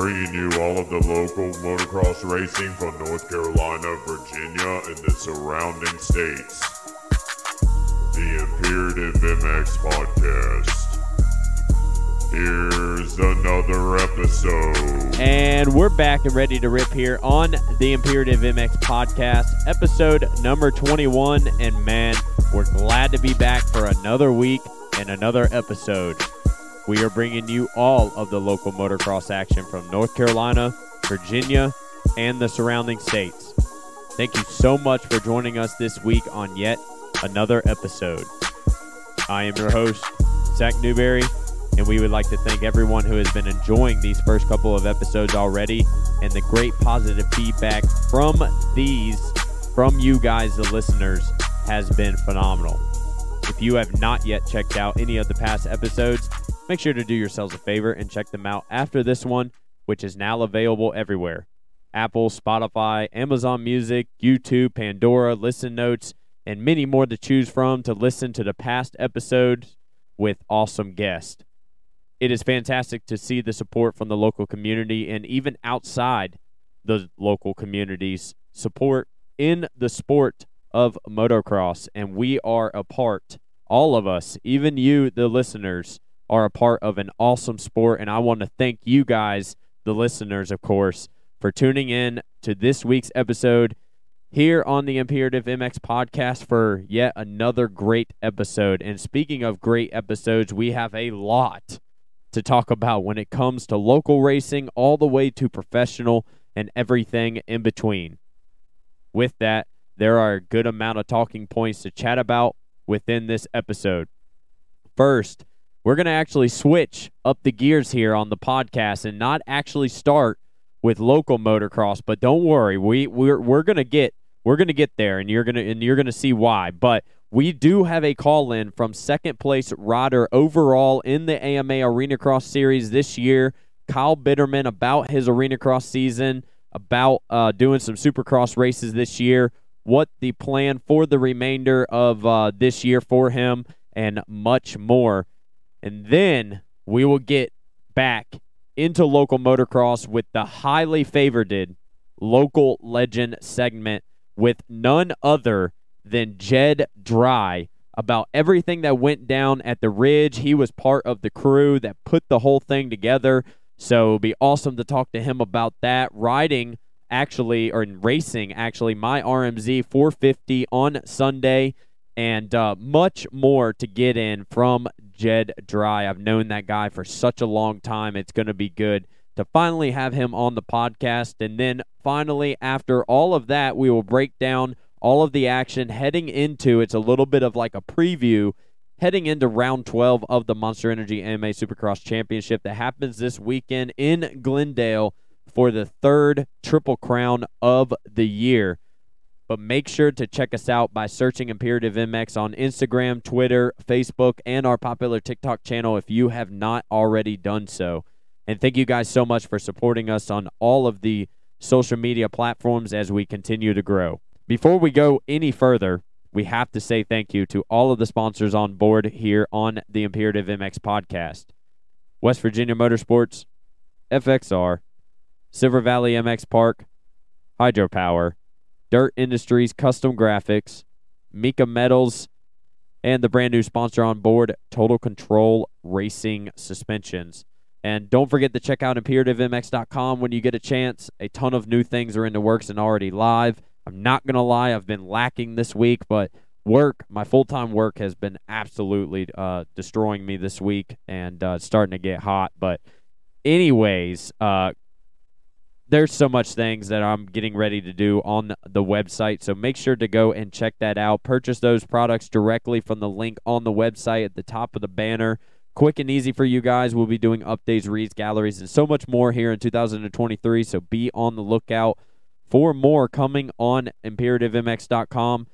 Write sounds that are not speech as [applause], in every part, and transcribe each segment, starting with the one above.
bringing you all of the local motocross racing from North Carolina, Virginia, and the surrounding states. The Imperative MX Podcast. Here's another episode. And we're back and ready to rip here on the Imperative MX podcast, episode number 21. And man, we're glad to be back for another week and another episode. We are bringing you all of the local motocross action from North Carolina, Virginia, and the surrounding states. Thank you so much for joining us this week on yet another episode. I am your host, Zach Newberry, and we would like to thank everyone who has been enjoying these first couple of episodes already and the great positive feedback from these, from you guys, the listeners, has been phenomenal. If you have not yet checked out any of the past episodes, make sure to do yourselves a favor and check them out after this one, which is now available everywhere Apple, Spotify, Amazon Music, YouTube, Pandora, Listen Notes, and many more to choose from to listen to the past episodes with awesome guests. It is fantastic to see the support from the local community and even outside the local communities support in the sport of motocross and we are a part all of us even you the listeners are a part of an awesome sport and I want to thank you guys the listeners of course for tuning in to this week's episode here on the Imperative MX podcast for yet another great episode. And speaking of great episodes, we have a lot to talk about when it comes to local racing, all the way to professional and everything in between. With that, there are a good amount of talking points to chat about within this episode. First, we're going to actually switch up the gears here on the podcast and not actually start with local motocross, but don't worry, we we're we're going to get we're going to get there and you're going to and you're going to see why. But we do have a call in from second place rider overall in the AMA Arena Cross Series this year, Kyle Bitterman, about his Arena Cross season, about uh, doing some Supercross races this year, what the plan for the remainder of uh, this year for him, and much more. And then we will get back into local motocross with the highly favored local legend segment with none other than Jed Drye about everything that went down at the Ridge. He was part of the crew that put the whole thing together. So it'd be awesome to talk to him about that. Riding actually, or racing actually, my RMZ 450 on Sunday, and uh, much more to get in from Jed Drye. I've known that guy for such a long time. It's going to be good to finally have him on the podcast. And then finally, after all of that, we will break down all of the action heading into it's a little bit of like a preview heading into round 12 of the Monster Energy AMA Supercross Championship that happens this weekend in Glendale for the third Triple Crown of the year. But make sure to check us out by searching Imperative MX on Instagram, Twitter, Facebook, and our popular TikTok channel if you have not already done so. And thank you guys so much for supporting us on all of the social media platforms as we continue to grow. Before we go any further, we have to say thank you to all of the sponsors on board here on the Imperative MX podcast West Virginia Motorsports, FXR, Silver Valley MX Park, Hydropower, Dirt Industries Kustom Graphics, Mika Metals, and the brand new sponsor on board, Total Control Racing Suspensions. And don't forget to check out imperativemx.com when you get a chance. A ton of new things are in the works and already live. I'm not going to lie, I've been lacking this week, but work, my full time work has been absolutely uh, destroying me this week and uh, starting to get hot. But, anyways, uh, there's so much things that I'm getting ready to do on the website. So make sure to go and check that out. Purchase those products directly from the link on the website at the top of the banner. Quick and easy for you guys. We'll be doing updates, reads, galleries, and so much more here in 2023. So be on the lookout for more coming on imperativemx.com.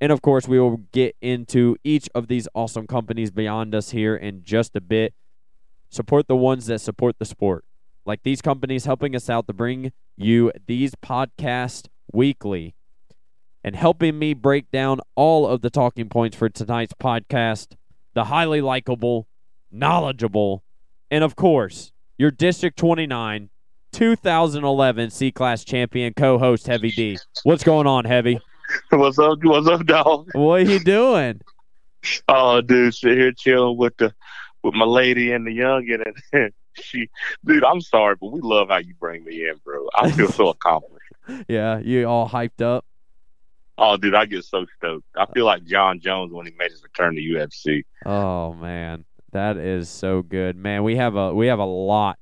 And of course, we will get into each of these awesome companies beyond us here in just a bit. Support the ones that support the sport, like these companies helping us out to bring you these podcasts weekly and helping me break down all of the talking points for tonight's podcast. The highly likable, knowledgeable, and of course, your District 29 2011 C Class champion, co host Heavy D. What's going on, Heavy? What's up? What's up, dog? What are you doing? Oh, dude, sit here chilling with the with my lady and the youngin, and [laughs] [laughs] she, dude, I'm sorry, but we love how you bring me in, bro. I feel so [laughs] accomplished. Yeah, you all hyped up. Oh, dude, I get so stoked. I feel like Jon Jones when he made his return to UFC. Oh man, that is so good, man. We have a we have a lot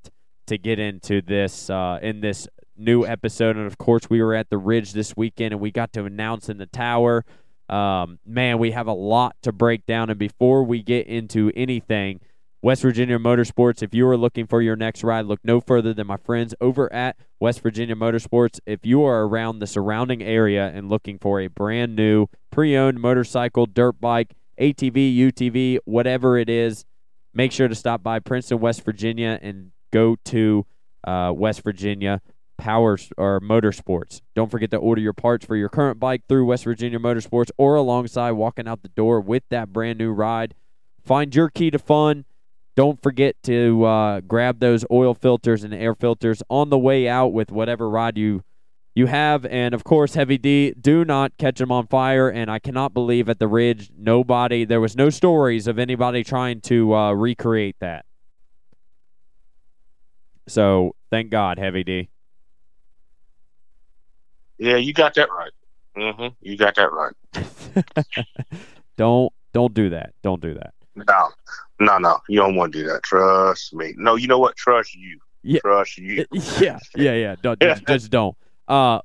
to get into this uh, in this new episode, and of course, we were at the Ridge this weekend, and we got to announce in the tower. Um, man, we have a lot to break down, and before we get into anything, West Virginia Motorsports. If you are looking for your next ride, look no further than my friends over at West Virginia Motorsports. If you are around the surrounding area and looking for a brand new pre owned motorcycle, dirt bike, ATV, UTV, whatever it is, make sure to stop by Princeton, West Virginia, and go to uh, West Virginia Power or Motorsports. Don't forget to order your parts for your current bike through West Virginia Motorsports or alongside walking out the door with that brand new ride. Find your key to fun don't forget to uh, grab those oil filters and air filters on the way out with whatever rod you you have. And of course, Heavy D, do not catch them on fire. And I cannot believe at the Ridge, nobody, there was no stories of anybody trying to uh, recreate that. So thank God, Heavy D. Yeah, you got that right. Mm-hmm. You got that right. [laughs] don't don't do that. Don't do that. No, no, no. You don't want to do that. Trust me. No, you know what? Trust you. Yeah. Trust you. [laughs] Yeah, yeah, yeah. Don't, [laughs] just, just don't. Uh,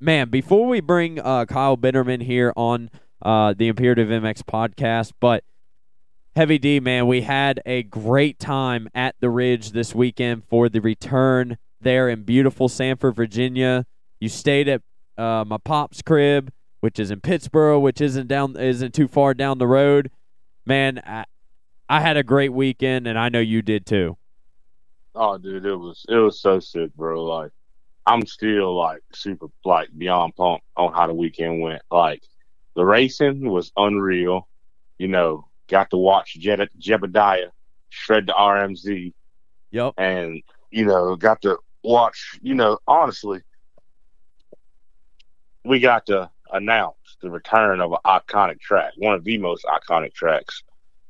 man, before we bring uh, Kyle Bitterman here on uh, the Imperative MX podcast, but Heavy D, man, we had a great time at the Ridge this weekend for the return there in beautiful Sanford, Virginia. You stayed at uh, my pop's crib, which is in Pittsboro, which isn't down isn't too far down the road. Man, I, I had a great weekend, and I know you did too. Oh, dude, it was it was so sick, bro. Like, I'm still like super like beyond pumped on how the weekend went. Like, the racing was unreal. You know, got to watch Je- Jebediah shred the RMZ. Yep. And you know, got to watch. You know, honestly, we got to announce the return of an iconic track, one of the most iconic tracks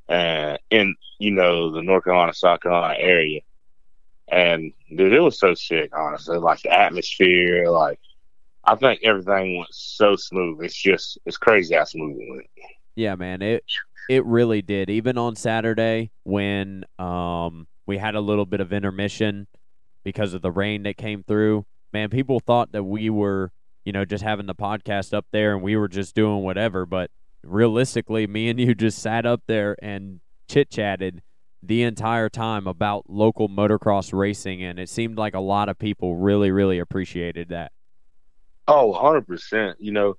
and in you know the North Carolina, South Carolina area. And dude, it was so sick, honestly. Like the atmosphere, like I think everything went so smooth. It's just it's crazy how smooth it went. Yeah, man, it it really did. Even on Saturday when um we had a little bit of intermission because of the rain that came through. Man, people thought that we were, you know, just having the podcast up there and we were just doing whatever, but realistically, me and you just sat up there and chit chatted the entire time about local motocross racing, and it seemed like a lot of people really, really appreciated that. Oh, 100%. You know,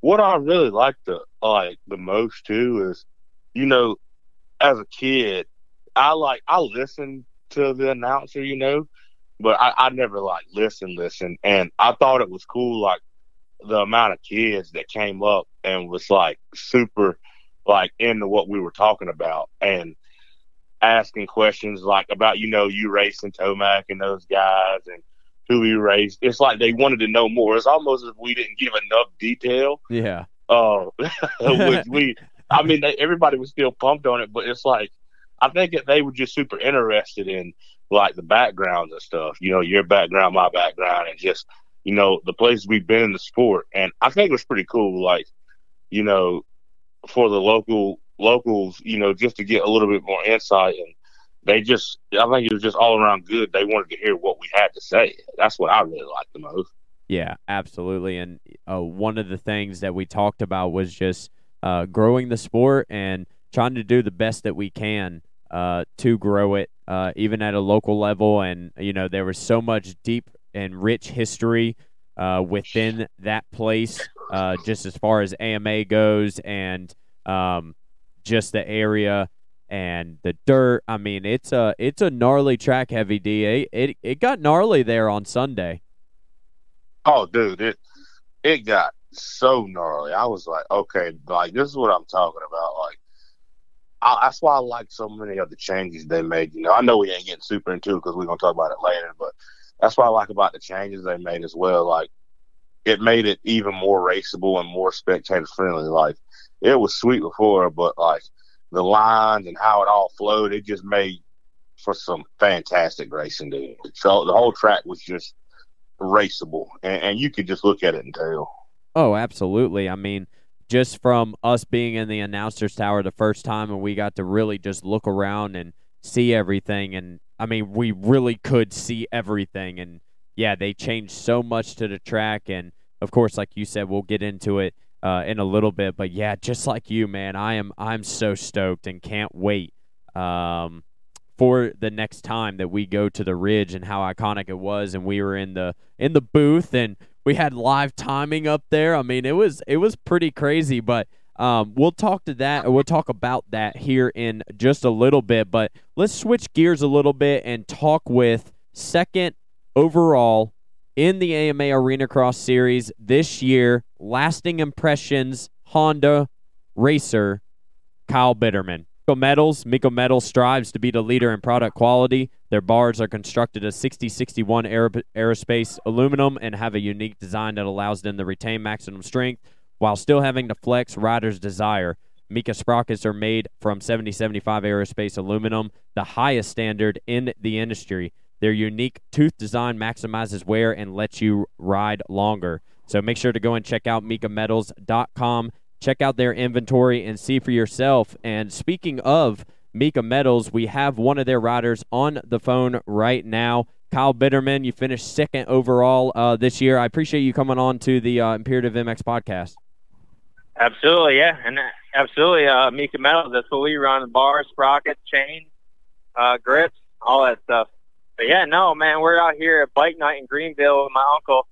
what I really like the like the most too is, you know, as a kid, I like I listened to the announcer, you know, but I, I never like listen, listen, and I thought it was cool, like the amount of kids that came up and was like super like into what we were talking about and asking questions like about you know you racing Tomac and those guys and who he raced. It's like they wanted to know more. It's almost as if we didn't give enough detail. Yeah. Uh, [laughs] which we, I [laughs] mean, they, everybody was still pumped on it, but it's like I think that they were just super interested in like the backgrounds and stuff. You know, your background, my background, and just you know, the places we've been in the sport. And I think it was pretty cool, like, you know, for the local locals, you know, just to get a little bit more insight and they just I think it was just all around good. They wanted to hear what we had to say. That's what I really liked the most. Yeah, absolutely. And uh, one of the things that we talked about was just uh, growing the sport and trying to do the best that we can uh, to grow it, uh, even at a local level. And you know, there was so much deep and rich history uh, within that place, uh, just as far as AMA goes, and um, just the area and the dirt. I mean, it's a it's a gnarly track, heavy D. It it, got gnarly there on Sunday. Oh, dude, it it got so gnarly. I was like, okay, like this is what I'm talking about. Like, I, that's why I like so many of the changes they made. You know, I know we ain't getting super into it because we're gonna talk about it later, but that's what I like about the changes they made as well. Like it made it even more raceable and more spectator friendly. Like it was sweet before, but like the lines and how it all flowed, it just made for some fantastic racing, dude. So the whole track was just raceable, and, and you could just look at it and tell. Oh, absolutely. I mean, just from us being in the announcers tower the first time, and we got to really just look around and see everything, and I mean, we really could see everything, and yeah, they changed so much to the track, and of course, like you said, we'll get into it uh, in a little bit, but yeah, just like you, man, I am I'm so stoked and can't wait. Um, for the next time that we go to the ridge and how iconic it was and we were in the in the booth and we had live timing up there i mean it was it was pretty crazy but um, we'll talk to that we'll talk about that here in just a little bit but let's switch gears a little bit and talk with second overall in the ama arena cross series this year lasting impressions honda racer kyle bitterman Mika Metals. Mika Metals strives to be the leader in product quality. Their bars are constructed of 6061 aerospace aluminum and have a unique design that allows them to retain maximum strength while still having the flex riders desire. Mika sprockets are made from 7075 aerospace aluminum, the highest standard in the industry. Their unique tooth design maximizes wear and lets you ride longer. So make sure to go and check out MikaMetals.com check out their inventory and see for yourself. And speaking of Mika Metals, we have one of their riders on the phone right now. Kyle Bitterman, you finished second overall uh, this year. I appreciate you coming on to the uh, Imperative MX podcast. Absolutely, yeah, and uh, absolutely, uh, Mika Metals. That's what we run: bars, sprockets, chains, uh, grips, all that stuff. But yeah, no, man, we're out here at bike night in Greenville with my uncle,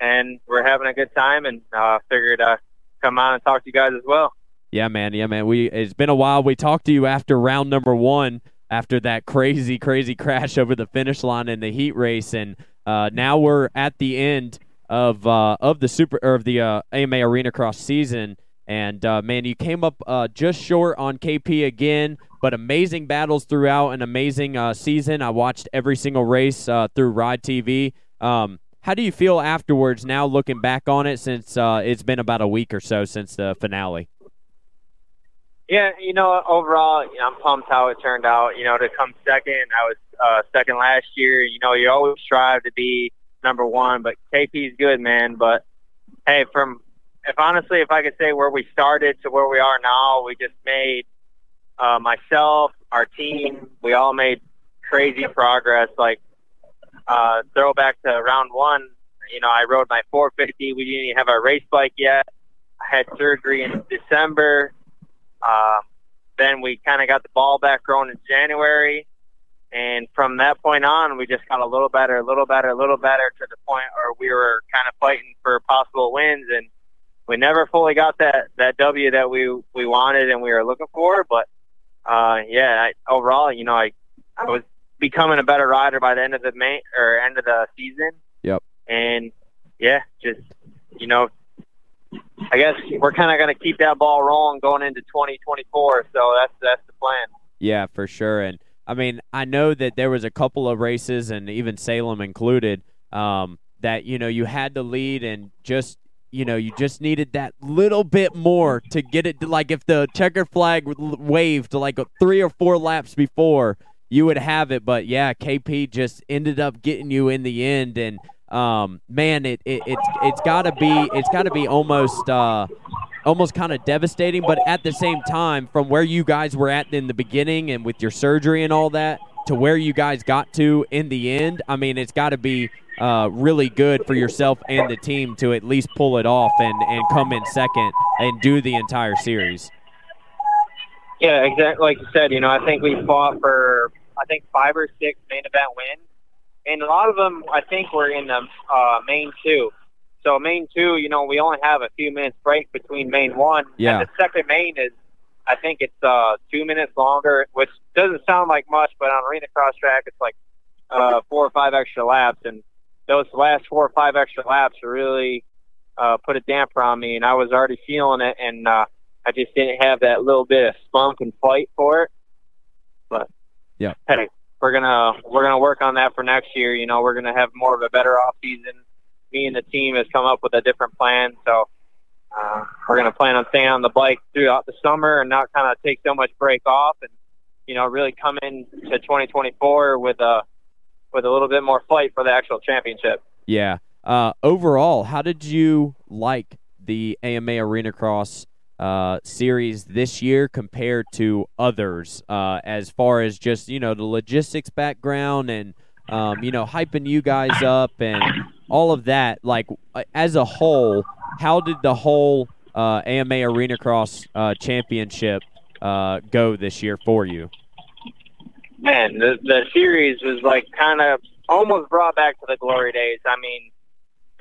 and we're having a good time. And uh, figured uh, come on and talk to you guys as well. Yeah, man. Yeah, man. We it's been a while. We talked to you after round number one, after that crazy, crazy [laughs] crash over the finish line in the heat race, and uh, now we're at the end of uh, of the super or of the uh, AMA Arena Cross season. And uh, man, you came up uh, just short on KP again, but amazing battles throughout, an amazing uh, season. I watched every single race through Ride TV. Um, how do you feel afterwards now looking back on it since uh, it's been about a week or so since the finale? Yeah, you know, overall, you know, I'm pumped how it turned out. You know, to come second, I was uh, second last year. You know, you always strive to be number one, but KP's good, man. But hey, from if honestly, if I could say where we started to where we are now, we just made uh, myself, our team, we all made crazy progress. Like uh, throwback to round one, you know, I rode my 450. We didn't even have our race bike yet. I had surgery in December. Um, then we kind of got the ball back growing in January. And from that point on, we just got a little better, a little better, a little better to the point where we were kind of fighting for possible wins. And we never fully got that, that W that we, we wanted and we were looking for. But, uh, yeah, I, overall, you know, I, I was becoming a better rider by the end of the main or end of the season. Yep. And yeah, just you know, I guess we're kind of going to keep that ball rolling going into 2024. So that's that's the plan. Yeah, for sure. And I mean, I know that there was a couple of races, and even Salem included, um, that you know you had the lead and just you know you just needed that little bit more to get it. To, like if the checker flag waved like three or four laps before, you would have it. But yeah, KP just ended up getting you in the end, and um, man, it, it it's it's got to be it's got to be almost uh, almost kind of devastating. But at the same time, from where you guys were at in the beginning and with your surgery and all that to where you guys got to in the end, I mean, it's got to be uh, really good for yourself and the team to at least pull it off and, and come in second and do the entire series. Yeah, exactly. Like you said, you know, I think we fought for I think five or six main event wins, and a lot of them I think were in the uh, main two. So main two, you know, we only have a few minutes break between main one. Yeah. And the second main is, I think it's uh, two minutes longer, which doesn't sound like much, but on arena cross track, it's like uh, four or five extra laps, and those last four or five extra laps really uh, put a damper on me, and I was already feeling it, and uh, I just didn't have that little bit of spunk and fight for it. But yeah. Hey, we're gonna we're gonna work on that for next year. You know, we're gonna have more of a better off season. Me and the team has come up with a different plan, so uh, we're gonna plan on staying on the bike throughout the summer and not kind of take so much break off, and you know, really come into 2024 with a with a little bit more fight for the actual championship. Yeah. Uh, overall, how did you like the AMA Arena Cross uh, series this year compared to others uh, as far as just you know the logistics background and um, you know hyping you guys up and all of that like as a whole how did the whole uh, AMA Arena Cross uh, championship uh, go this year for you man the, the series was like kind of almost brought back to the glory days I mean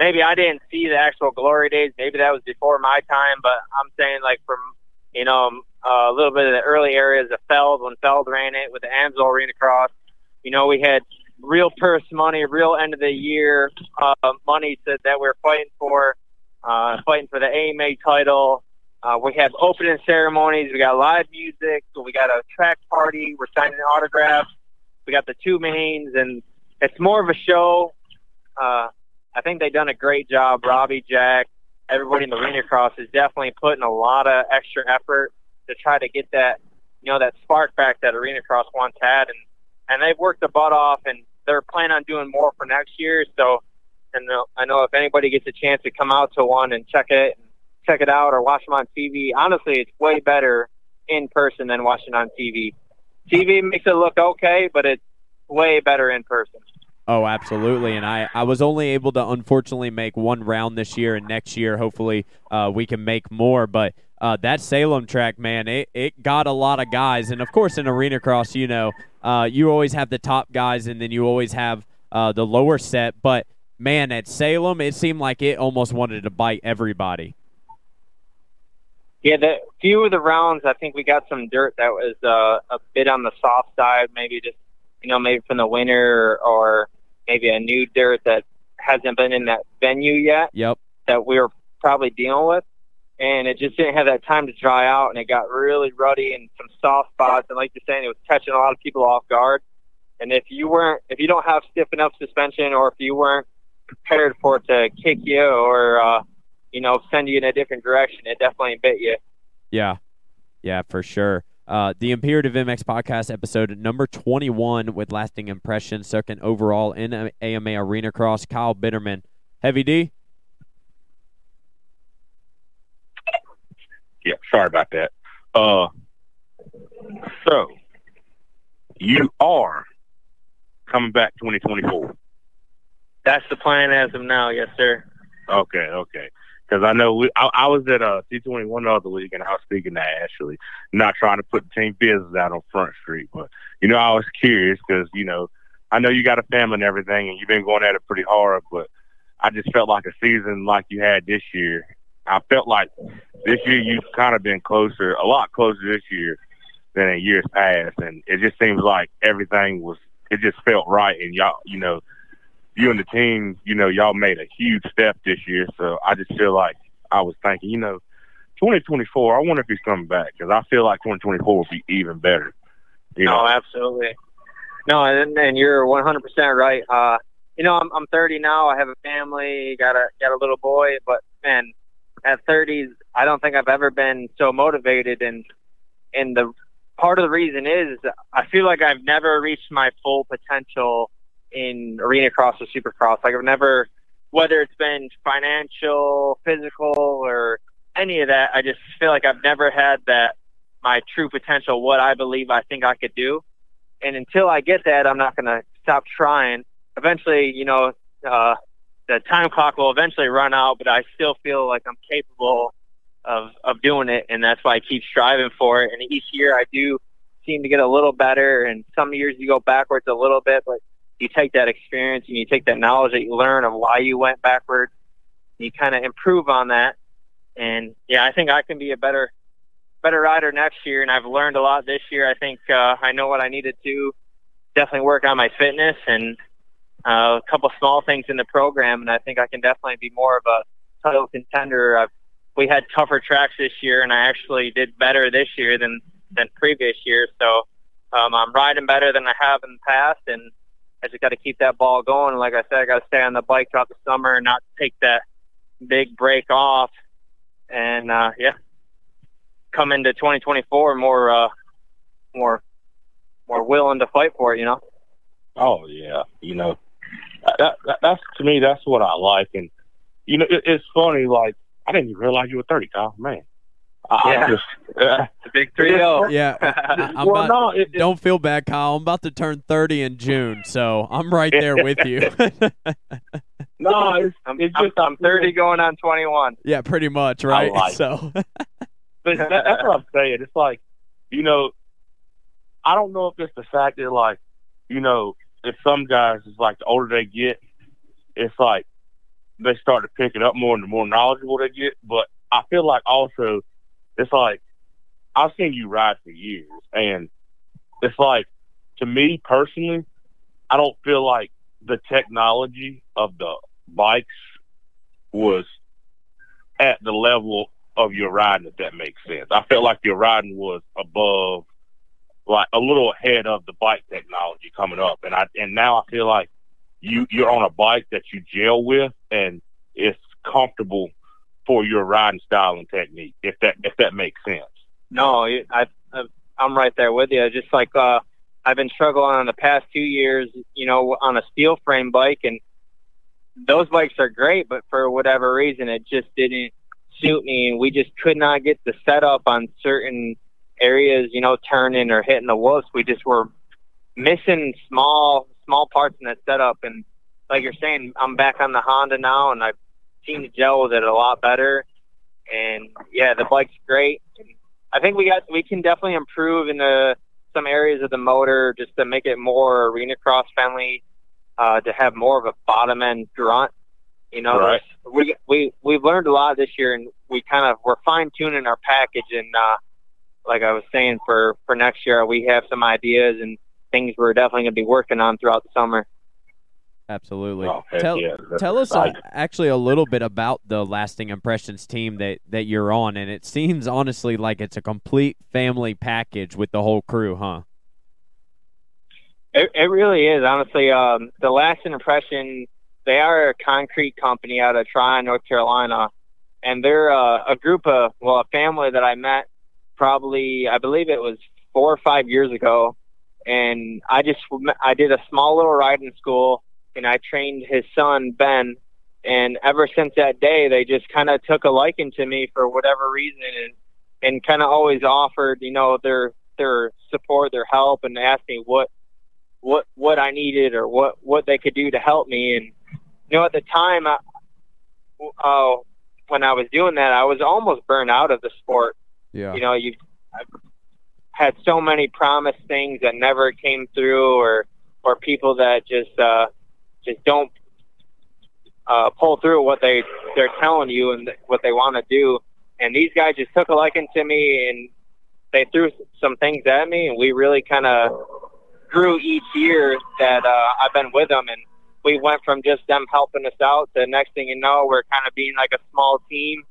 maybe I didn't see the actual glory days. Maybe that was before my time, but I'm saying like from you know a little bit of the early areas of Feld when Feld ran it with the Amsoil Arena Cross. You know, we had real purse money, real end of the year uh, money to, that we are fighting for, uh, fighting for the AMA title. Uh, we have opening ceremonies. We got live music. So we got a track party. We're signing autographs. We got the two mains, and it's more of a show. Uh, I think they've done a great job. Robbie, Jack, everybody in the arena cross is definitely putting a lot of extra effort to try to get that, you know, that spark back that arena cross once had, and and they've worked the butt off, and they're planning on doing more for next year. So, and I know if anybody gets a chance to come out to one and check it, check it out, or watch them on TV, honestly, it's way better in person than watching on TV. TV makes it look okay, but it's way better in person. Oh, absolutely. And I, I was only able to unfortunately make one round this year, and next year, hopefully, uh, we can make more. But uh, that Salem track, man, it, it got a lot of guys. And of course, in Arena Cross, you know, uh, you always have the top guys, and then you always have uh, the lower set. But man, at Salem, it seemed like it almost wanted to bite everybody. Yeah, the few of the rounds, I think we got some dirt that was uh, a bit on the soft side, maybe just you know, maybe from the winter or maybe a new dirt that hasn't been in that venue yet. Yep. That we were probably dealing with. And it just didn't have that time to dry out, and it got really ruddy and some soft spots. And like you're saying, it was catching a lot of people off guard. And if you weren't, if you don't have stiff enough suspension, or if you weren't prepared for it to kick you, or uh, you know, send you in a different direction, it definitely bit you. Yeah, yeah, for sure. Uh, the Imperative MX podcast episode number 21 with lasting impressions, second overall in AMA Arena Cross. Kyle Bitterman, Heavy D. Yeah, sorry about that. Uh, so you are coming back 2024. That's the plan as of now, yes, sir. Okay, okay because I know we, I, I was at a C21 other league and I was speaking to Ashley, not trying to put team business out on Front Street, but you know I was curious because you know I know you got a family and everything, and you've been going at it pretty hard, but I just felt like a season like you had this year. I felt like this year you've kind of been closer, a lot closer this year than in years past, and it just seems like everything was. It just felt right, and y'all, you know, you and the team, you know, y'all made a huge step this year. So I just feel like I was thinking, you know, 2024. I wonder if he's coming back because I feel like 2024 will be even better. You know? No, absolutely. No, and, and you're 100 percent right. Uh, you know, I'm I'm 30 now. I have a family, got a got a little boy, but man, at 30s, I don't think I've ever been so motivated. And and the part of the reason is I feel like I've never reached my full potential in arena cross or supercross. Like I've never, whether it's been financial, physical, or any of that, I just feel like I've never had that my true potential, what I believe I think I could do. And until I get that, I'm not going to stop trying. Eventually, you know, uh, the time clock will eventually run out, but I still feel like I'm capable of of doing it, and that's why I keep striving for it. And each year, I do seem to get a little better, and some years you go backwards a little bit, but you take that experience and you take that knowledge that you learn of why you went backwards, you kind of improve on that. And yeah, I think I can be a better, better rider next year. And I've learned a lot this year. I think uh, I know what I needed to definitely work on my fitness and uh, a couple small things in the program. And I think I can definitely be more of a title contender. I've, we had tougher tracks this year, and I actually did better this year than than previous years. So um, I'm riding better than I have in the past, and I just got to keep that ball going. Like I said, I got to stay on the bike throughout the summer and not take that big break off. And uh, yeah, come into 2024 more, uh, more, more willing to fight for it. You know. Oh yeah, you know, that, that that's to me that's what I like, and you know it, it's funny. Like I didn't even realize you were 30, Kyle. Man, I Yeah. just, [laughs] uh, The big three zero. Yeah. [laughs] I'm well, about, no, it, it, don't feel bad, Kyle. I'm about to turn 30 in June, so I'm right there with you. [laughs] no, it's, I'm, it's I'm, just I'm 30 going on 21. yeah, pretty much, right? like so, But that, that's what I'm saying. It's like, you know, I don't know if it's the fact that, like, you know, if some guys, it's like the older they get, it's like they start to pick it up more and the more knowledgeable they get. But I feel like also, it's like, I've seen you ride for years. And it's like, to me personally, I don't feel like the technology of the bikes was at the level of your riding, if that makes sense. I felt like your riding was above, like a little ahead of the bike technology coming up, and I and now I feel like you you're on a bike that you gel with, and it's comfortable for your riding style and technique. If that if that makes sense. No, I, I I'm right there with you. Just like uh, I've been struggling on the past two years, you know, on a steel frame bike, and those bikes are great, but for whatever reason, it just didn't suit me, and we just could not get the setup on certain areas, you know, turning or hitting the whoops. We just were missing small small parts in that setup, and like you're saying, I'm back on the Honda now, and I've seen to gel with it a lot better. And yeah, the bike's great. I think we got we can definitely improve in the some areas of the motor just to make it more arena cross friendly, uh, to have more of a bottom end grunt. You know, Right. we we we've learned a lot this year, and we kind of we're fine tuning our package. And uh, like I was saying, for for next year, we have some ideas and things we're definitely going to be working on throughout the summer. absolutely. Oh, tell yeah, tell us uh, actually a little bit about the Lasting Impressions team that that you're on, and it seems honestly like it's a complete family package with the whole crew, huh? It, it really is, honestly. Um, the Lasting impression, they are a concrete company out of Tryon, North Carolina, and they're uh, a group of, well, a family that I met probably, I believe it was four or five years ago, and I just, I did a small little riding school, and I trained his son Ben, and ever since that day, they just kind of took a liking to me for whatever reason, and and kind of always offered, you know, their their support, their help, and asked me what what what I needed or what what they could do to help me. And you know, at the time, I, uh, when I was doing that, I was almost burned out of the sport. Yeah. You know, you I've had so many promised things that never came through, or or people that just uh, just don't uh, pull through what they they're telling you and what they want to do. And these guys just took a liking to me, and they threw some things at me, and we really kind of grew each year that uh, I've been with them, and we went from just them helping us out to next thing you know, we're kind of being like a small team.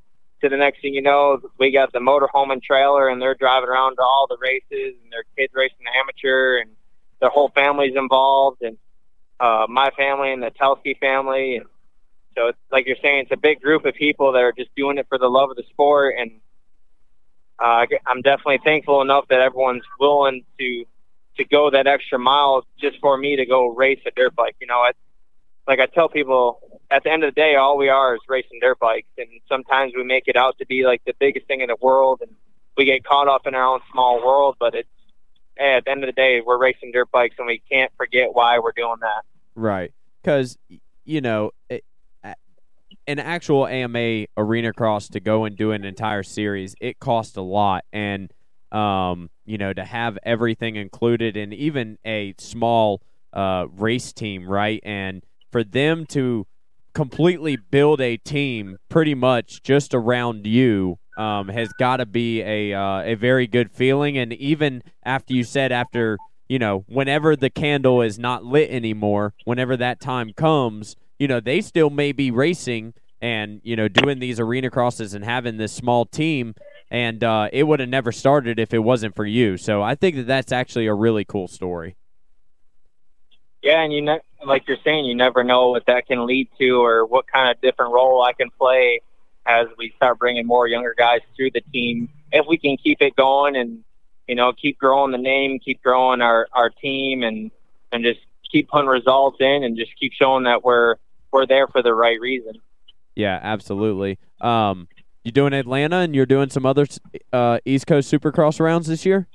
To the next thing you know, we got the motorhome and trailer, and they're driving around to all the races, and their kids racing amateur, and their whole family's involved, and uh, my family and the Telsky family, and so it's like you're saying, it's a big group of people that are just doing it for the love of the sport, and uh, I'm definitely thankful enough that everyone's willing to to go that extra mile just for me to go race a dirt bike. You know, it's like I tell people, at the end of the day, all we are is racing dirt bikes, and sometimes we make it out to be like the biggest thing in the world, and we get caught up in our own small world. But it's hey, at the end of the day, we're racing dirt bikes, and we can't forget why we're doing that. Right. Because, you know, it, an actual AMA arena cross to go and do an entire series, it costs a lot. And, um, you know, to have everything included and even a small uh, race team, right? And for them to completely build a team pretty much just around you um, has got to be a uh, a very good feeling. And even after you said after you know whenever the candle is not lit anymore, whenever that time comes, you know they still may be racing and you know doing these arena crosses and having this small team. and uh, it would have never started if it wasn't for you. So I think that that's actually a really cool story. Yeah, and you know, like you're saying, you never know what that can lead to or what kind of different role I can play as we start bringing more younger guys through the team. If we can keep it going and you know keep growing the name, keep growing our our team, and and just keep putting results in, and just keep showing that we're we're there for the right reason. Yeah, absolutely. Um, you doing Atlanta, and you're doing some other uh, East Coast Supercross rounds this year.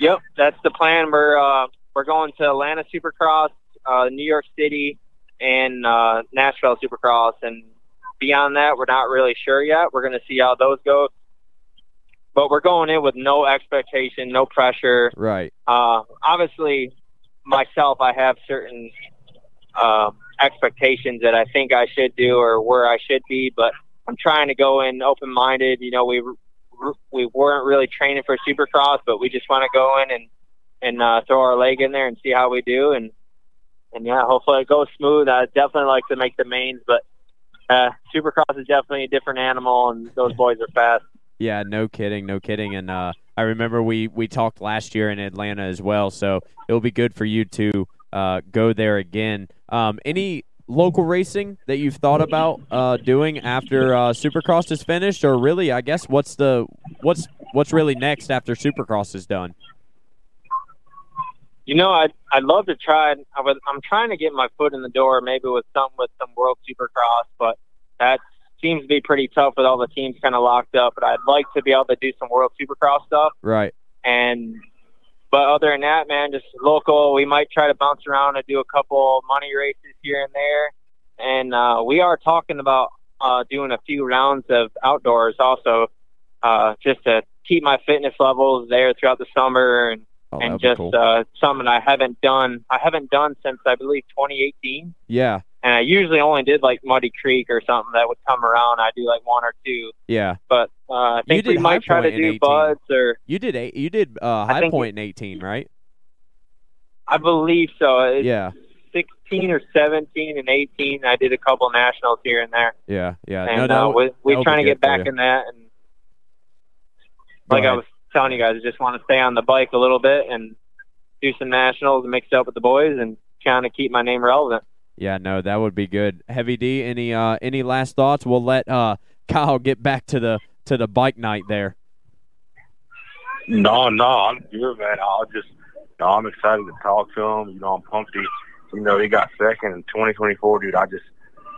Yep, that's the plan. We're uh, we're going to Atlanta Supercross, uh, New York City, and uh, Nashville Supercross, and beyond that, we're not really sure yet. We're going to see how those go. But we're going in with no expectation, no pressure. Right. Uh, obviously, myself, I have certain uh, expectations that I think I should do or where I should be, but I'm trying to go in open-minded. You know, we we weren't really training for Supercross, but we just want to go in and and uh, throw our leg in there and see how we do. And and yeah, hopefully it goes smooth. I definitely like to make the mains, but uh, Supercross is definitely a different animal, and those boys are fast. Yeah, no kidding, no kidding. And uh, I remember we we talked last year in Atlanta as well, so it'll be good for you to uh, go there again. Um, any local racing that you've thought about uh, doing after uh, Supercross is finished, or really, I guess what's the what's what's really next after Supercross is done? You know, I'd I'd love to try. I was, I'm trying to get my foot in the door, maybe with some with some World Supercross, but that seems to be pretty tough with all the teams kind of locked up. But I'd like to be able to do some World Supercross stuff. Right. And but other than that, man, just local. We might try to bounce around and do a couple money races here and there. And uh, we are talking about uh, doing a few rounds of outdoors also, uh, just to keep my fitness levels there throughout the summer and Oh, and just cool. uh, something I haven't done. I haven't done since I believe 2018, yeah, and I usually only did like Muddy Creek or something that would come around. I do like one or two, yeah. but uh, I think we might try to do 18. buds or You did eight. You did uh, High Point in eighteen, right? I believe so. It's Yeah, 16 or 17 and 18. I did a couple nationals here and there, yeah, yeah. and no, uh, we, we're trying to get back in that. And like I was telling you guys, I just want to stay on the bike a little bit and do some nationals and mix it up with the boys and kind of keep my name relevant. Yeah, no, that would be good. Heavy D, any uh any last thoughts? We'll let uh Kyle get back to the to the bike night there. No, no, I'm good, man. I'll just, no, I'm excited to talk to him. You know, I'm pumped. He, you know, he got second in 2024, dude. I just,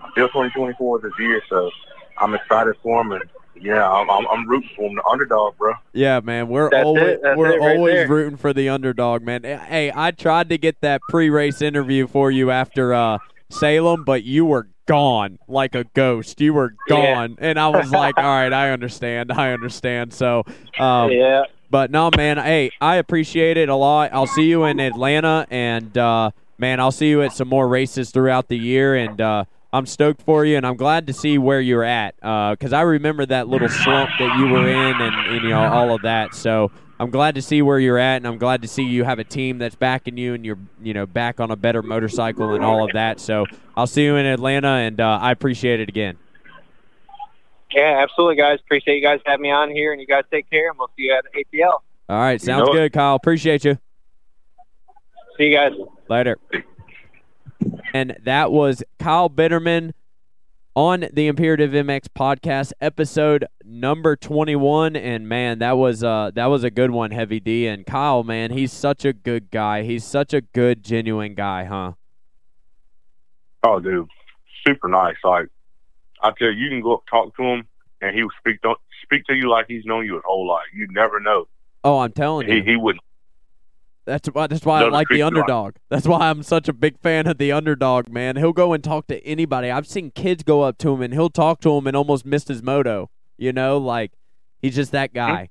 I feel 2024 this year, so I'm excited for him. And yeah, I'm, I'm, I'm rooting for him, the underdog, bro. Yeah, man, we're That's always it. That's we're it right always there. rooting for the underdog, man. Hey, I tried to get that pre-race interview for you after uh Salem, but you were gone like a ghost. You were Yeah. gone, and I was like, "All right, I understand. I understand." So, um, yeah. But no, man. Hey, I appreciate it a lot. I'll see you in Atlanta, and uh, man, I'll see you at some more races throughout the year. And uh, I'm stoked for you, and I'm glad to see where you're at because I remember that little slump that you were in, and, and you know all of that. So I'm glad to see where you're at, and I'm glad to see you have a team that's backing you, and you're you know back on a better motorcycle and all of that. So I'll see you in Atlanta, and uh, I appreciate it again. Yeah, absolutely, guys. Appreciate you guys having me on here, and you guys take care, and we'll see you at APL. All right, sounds know it. good, Kyle. Appreciate you. See you guys. Later. And that was Kyle Bitterman on the Imperative MX podcast, episode number twenty-one. And man, that was uh that was a good one, Heavy D. And Kyle, man, he's such a good guy. He's such a good, genuine guy, huh? Oh, dude, super nice. Like, I tell you, you can go up talk to him, and he will speak to, speak to you like he's known you his whole life. You never know. Oh, I'm telling He you, he wouldn't. That's why that's why I like the underdog. That's why I'm such a big fan of the underdog, man. He'll go and talk to anybody. I've seen kids go up to him and he'll talk to him and almost missed his moto. You know, like he's just that guy.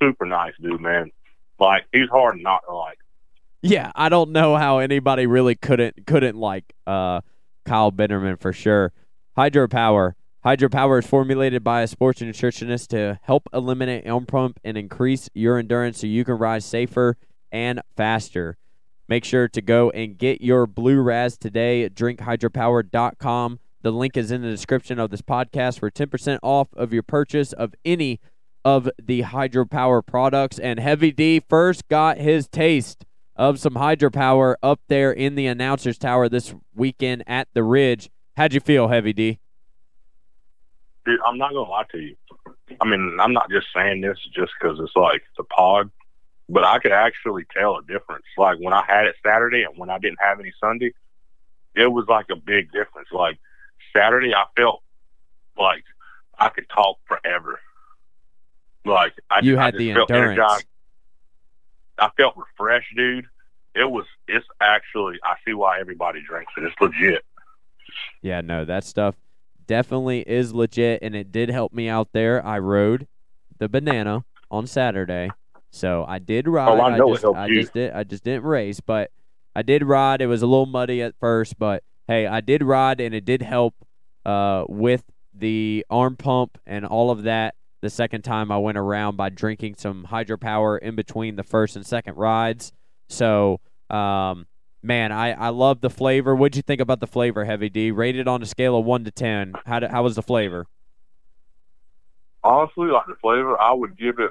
Super nice, dude, man. Like, he's hard not to like. Yeah, I don't know how anybody really couldn't couldn't like uh, Kyle Bitterman for sure. Hydropower. Hydropower is formulated by a sports nutritionist to help eliminate arm pump and increase your endurance so you can ride safer and faster. Make sure to go and get your Blue Raz today at drinkhydropower.com The link is in the description of this podcast for 10% off of your purchase of any of the hydropower products. And Heavy D first got his taste of some hydropower up there in the announcers tower this weekend at the Ridge. How'd you feel, Heavy D? Dude, I'm not gonna lie to you. I mean, I'm not just saying this just because it's like the pod, but I could actually tell a difference. Like when I had it Saturday and when I didn't have any Sunday, it was like a big difference. Like Saturday, I felt like I could talk forever. Like I, You I had just the felt endurance. energized. I felt refreshed, dude. It was. It's actually. I see why everybody drinks it. It's legit. Yeah, no, that stuff definitely is legit, and it did help me out there. I rode the banana on Saturday, so I did ride. Oh, I it just, I just did. I just didn't race, but I did ride. It was a little muddy at first, but hey, I did ride, and it did help uh, with the arm pump and all of that. The second time I went around by drinking some hydropower in between the first and second rides. So, um, man, I, I love the flavor. What'd you think about the flavor, Heavy D? Rated on a scale of one to ten. How did, how was the flavor? honestly, like the flavor, I would give it.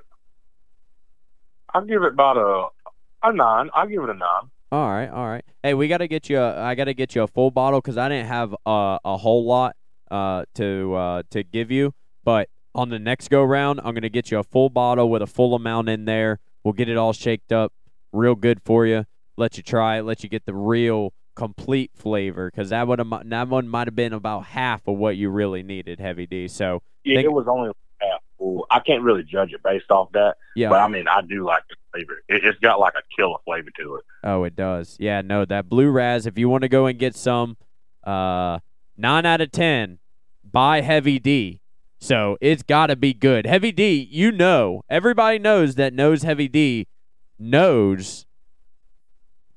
I'd give it about a a nine. I give it a nine. All right, all right. Hey, we got to get you. A, I got to get you a full bottle because I didn't have a, a whole lot uh, to uh, to give you. But on the next go round, I'm gonna get you a full bottle with a full amount in there. We'll get it all shaked up, real good for you. Let you try it. Let you get the real complete flavor because that would that one might have been about half of what you really needed, Heavy D. So Yeah, Think- it was only half full. I can't really judge it based off that, yeah. but I mean, I do like the flavor. It, it's got like a killer flavor to it. Oh, it does. Yeah, no, that blue raz. If you want to go and get some, uh, nine out of ten, buy Heavy D. So it's got to be good. Heavy D, you know, everybody knows that knows Heavy D knows.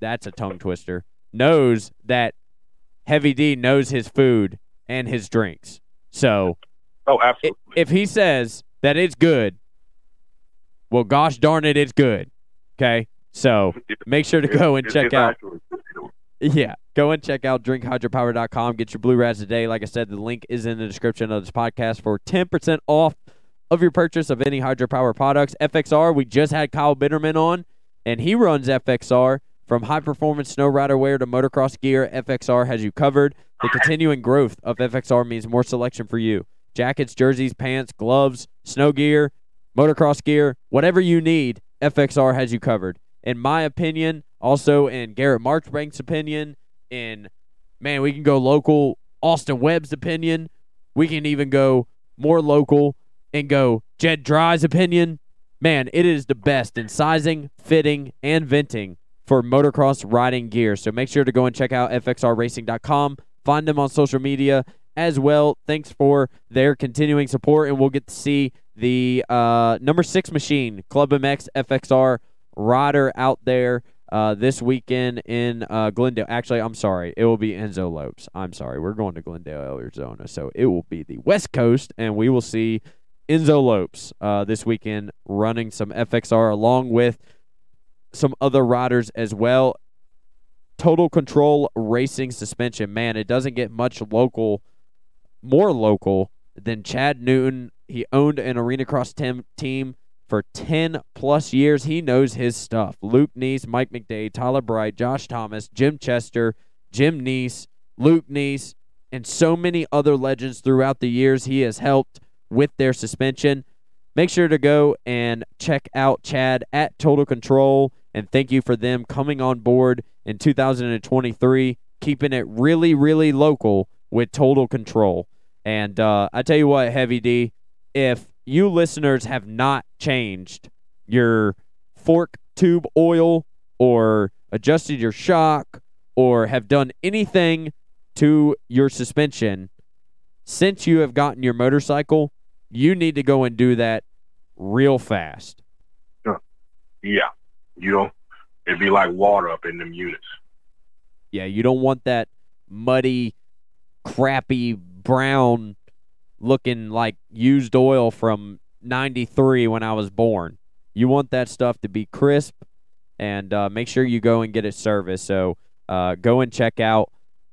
That's a tongue twister. Knows that Heavy D knows his food and his drinks. So Oh, absolutely. if he says that it's good, well, gosh darn it, it's good. Okay, so make sure to go and check out. Yeah, go and check out drinkhydropower.com. Get your Blue Raz today. Like I said, the link is in the description of this podcast for 10% off of your purchase of any hydropower products. FXR, we just had Kyle Bitterman on, and he runs FXR. From high performance snow rider wear to motocross gear, FXR has you covered. The continuing growth of FXR means more selection for you. Jackets, jerseys, pants, gloves, snow gear, motocross gear, whatever you need, FXR has you covered. In my opinion, also in Garrett Marchbank's opinion, in man, we can go local, Austin Webb's opinion. We can even go more local and go Jed Drye's opinion. Man, it is the best in sizing, fitting, and venting for motocross riding gear. So make sure to go and check out fxrracing.com. Find them on social media as well. Thanks for their continuing support, and we'll get to see the uh, number six machine, Club MX FXR rider out there uh, this weekend in uh, Glendale. Actually, I'm sorry. It will be Enzo Lopes. I'm sorry. We're going to Glendale, Arizona. So it will be the West Coast, and we will see Enzo Lopes uh, this weekend running some FXR along with some other riders as well. Total Control Racing Suspension. Man, it doesn't get much local, more local than Chad Newton. He owned an arena cross team for 10 plus years. He knows his stuff. Luke Neese, Mike McDade, Tyler Bright, Josh Thomas, Jim Chester, Jim Neese, Luke Neese, and so many other legends throughout the years he has helped with their suspension. Make sure to go and check out Chad at Total Control and thank you for them coming on board in 2023, keeping it really, really local with Total Control. And uh, I tell you what, Heavy D, if you listeners have not changed your fork tube oil or adjusted your shock or have done anything to your suspension since you have gotten your motorcycle, you need to go and do that real fast. Yeah, you know, it'd be like water up in them units. Yeah, you don't want that muddy, crappy, brown looking like used oil from 93 when I was born. You want that stuff to be crisp and uh, make sure you go and get it serviced. So uh, go and check out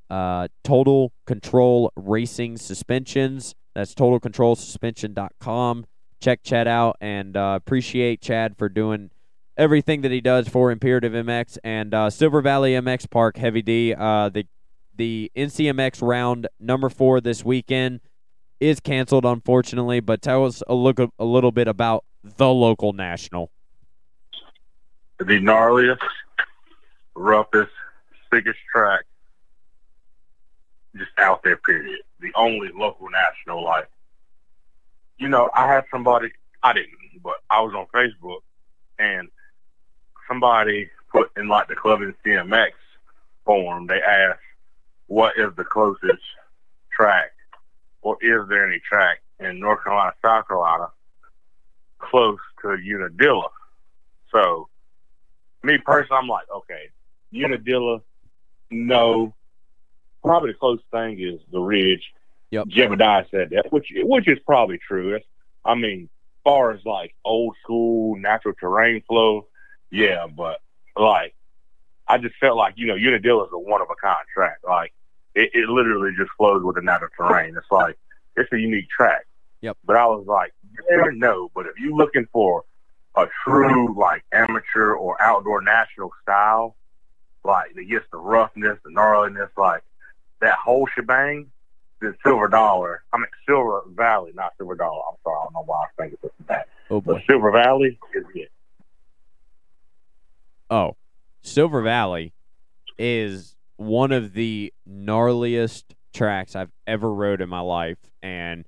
uh, Total Control Racing Suspensions. That's totalcontrolsuspension.com. Check Chad out and uh, appreciate Chad for doing everything that he does for Imperative MX and uh, Silver Valley MX Park Heavy D. Uh, the the NCMX round number four this weekend is canceled, unfortunately. But tell us a look a little bit about the local national. The gnarliest, roughest, biggest track just out there. Period. The only local national. Like, you know, I had somebody. I didn't, but I was on Facebook, and somebody put in like the club in CMX form. They asked, "What is the closest track, or is there any track in North Carolina, South Carolina, close to Unadilla?" So, me personally, I'm like, okay, Unadilla, no, probably the closest thing is the Ridge. Yep. Jebediah said that, which which is probably true. I mean, far as like old school natural terrain flow, yeah, but like I just felt like you know Unadilla is a one of a kind track. Like it, it literally just flows with the natural terrain. It's like it's a unique track. Yep. But I was like, yeah, no. But if you're looking for a true like amateur or outdoor national style, like that gets the roughness, the gnarliness, like that whole shebang, then Silver Dollar. I mean Silver Valley, not Silver Dollar. I'm sorry, I don't know why I was thinking that. Oh boy. But Silver Valley is it. Oh, Silver Valley is one of the gnarliest tracks I've ever rode in my life, and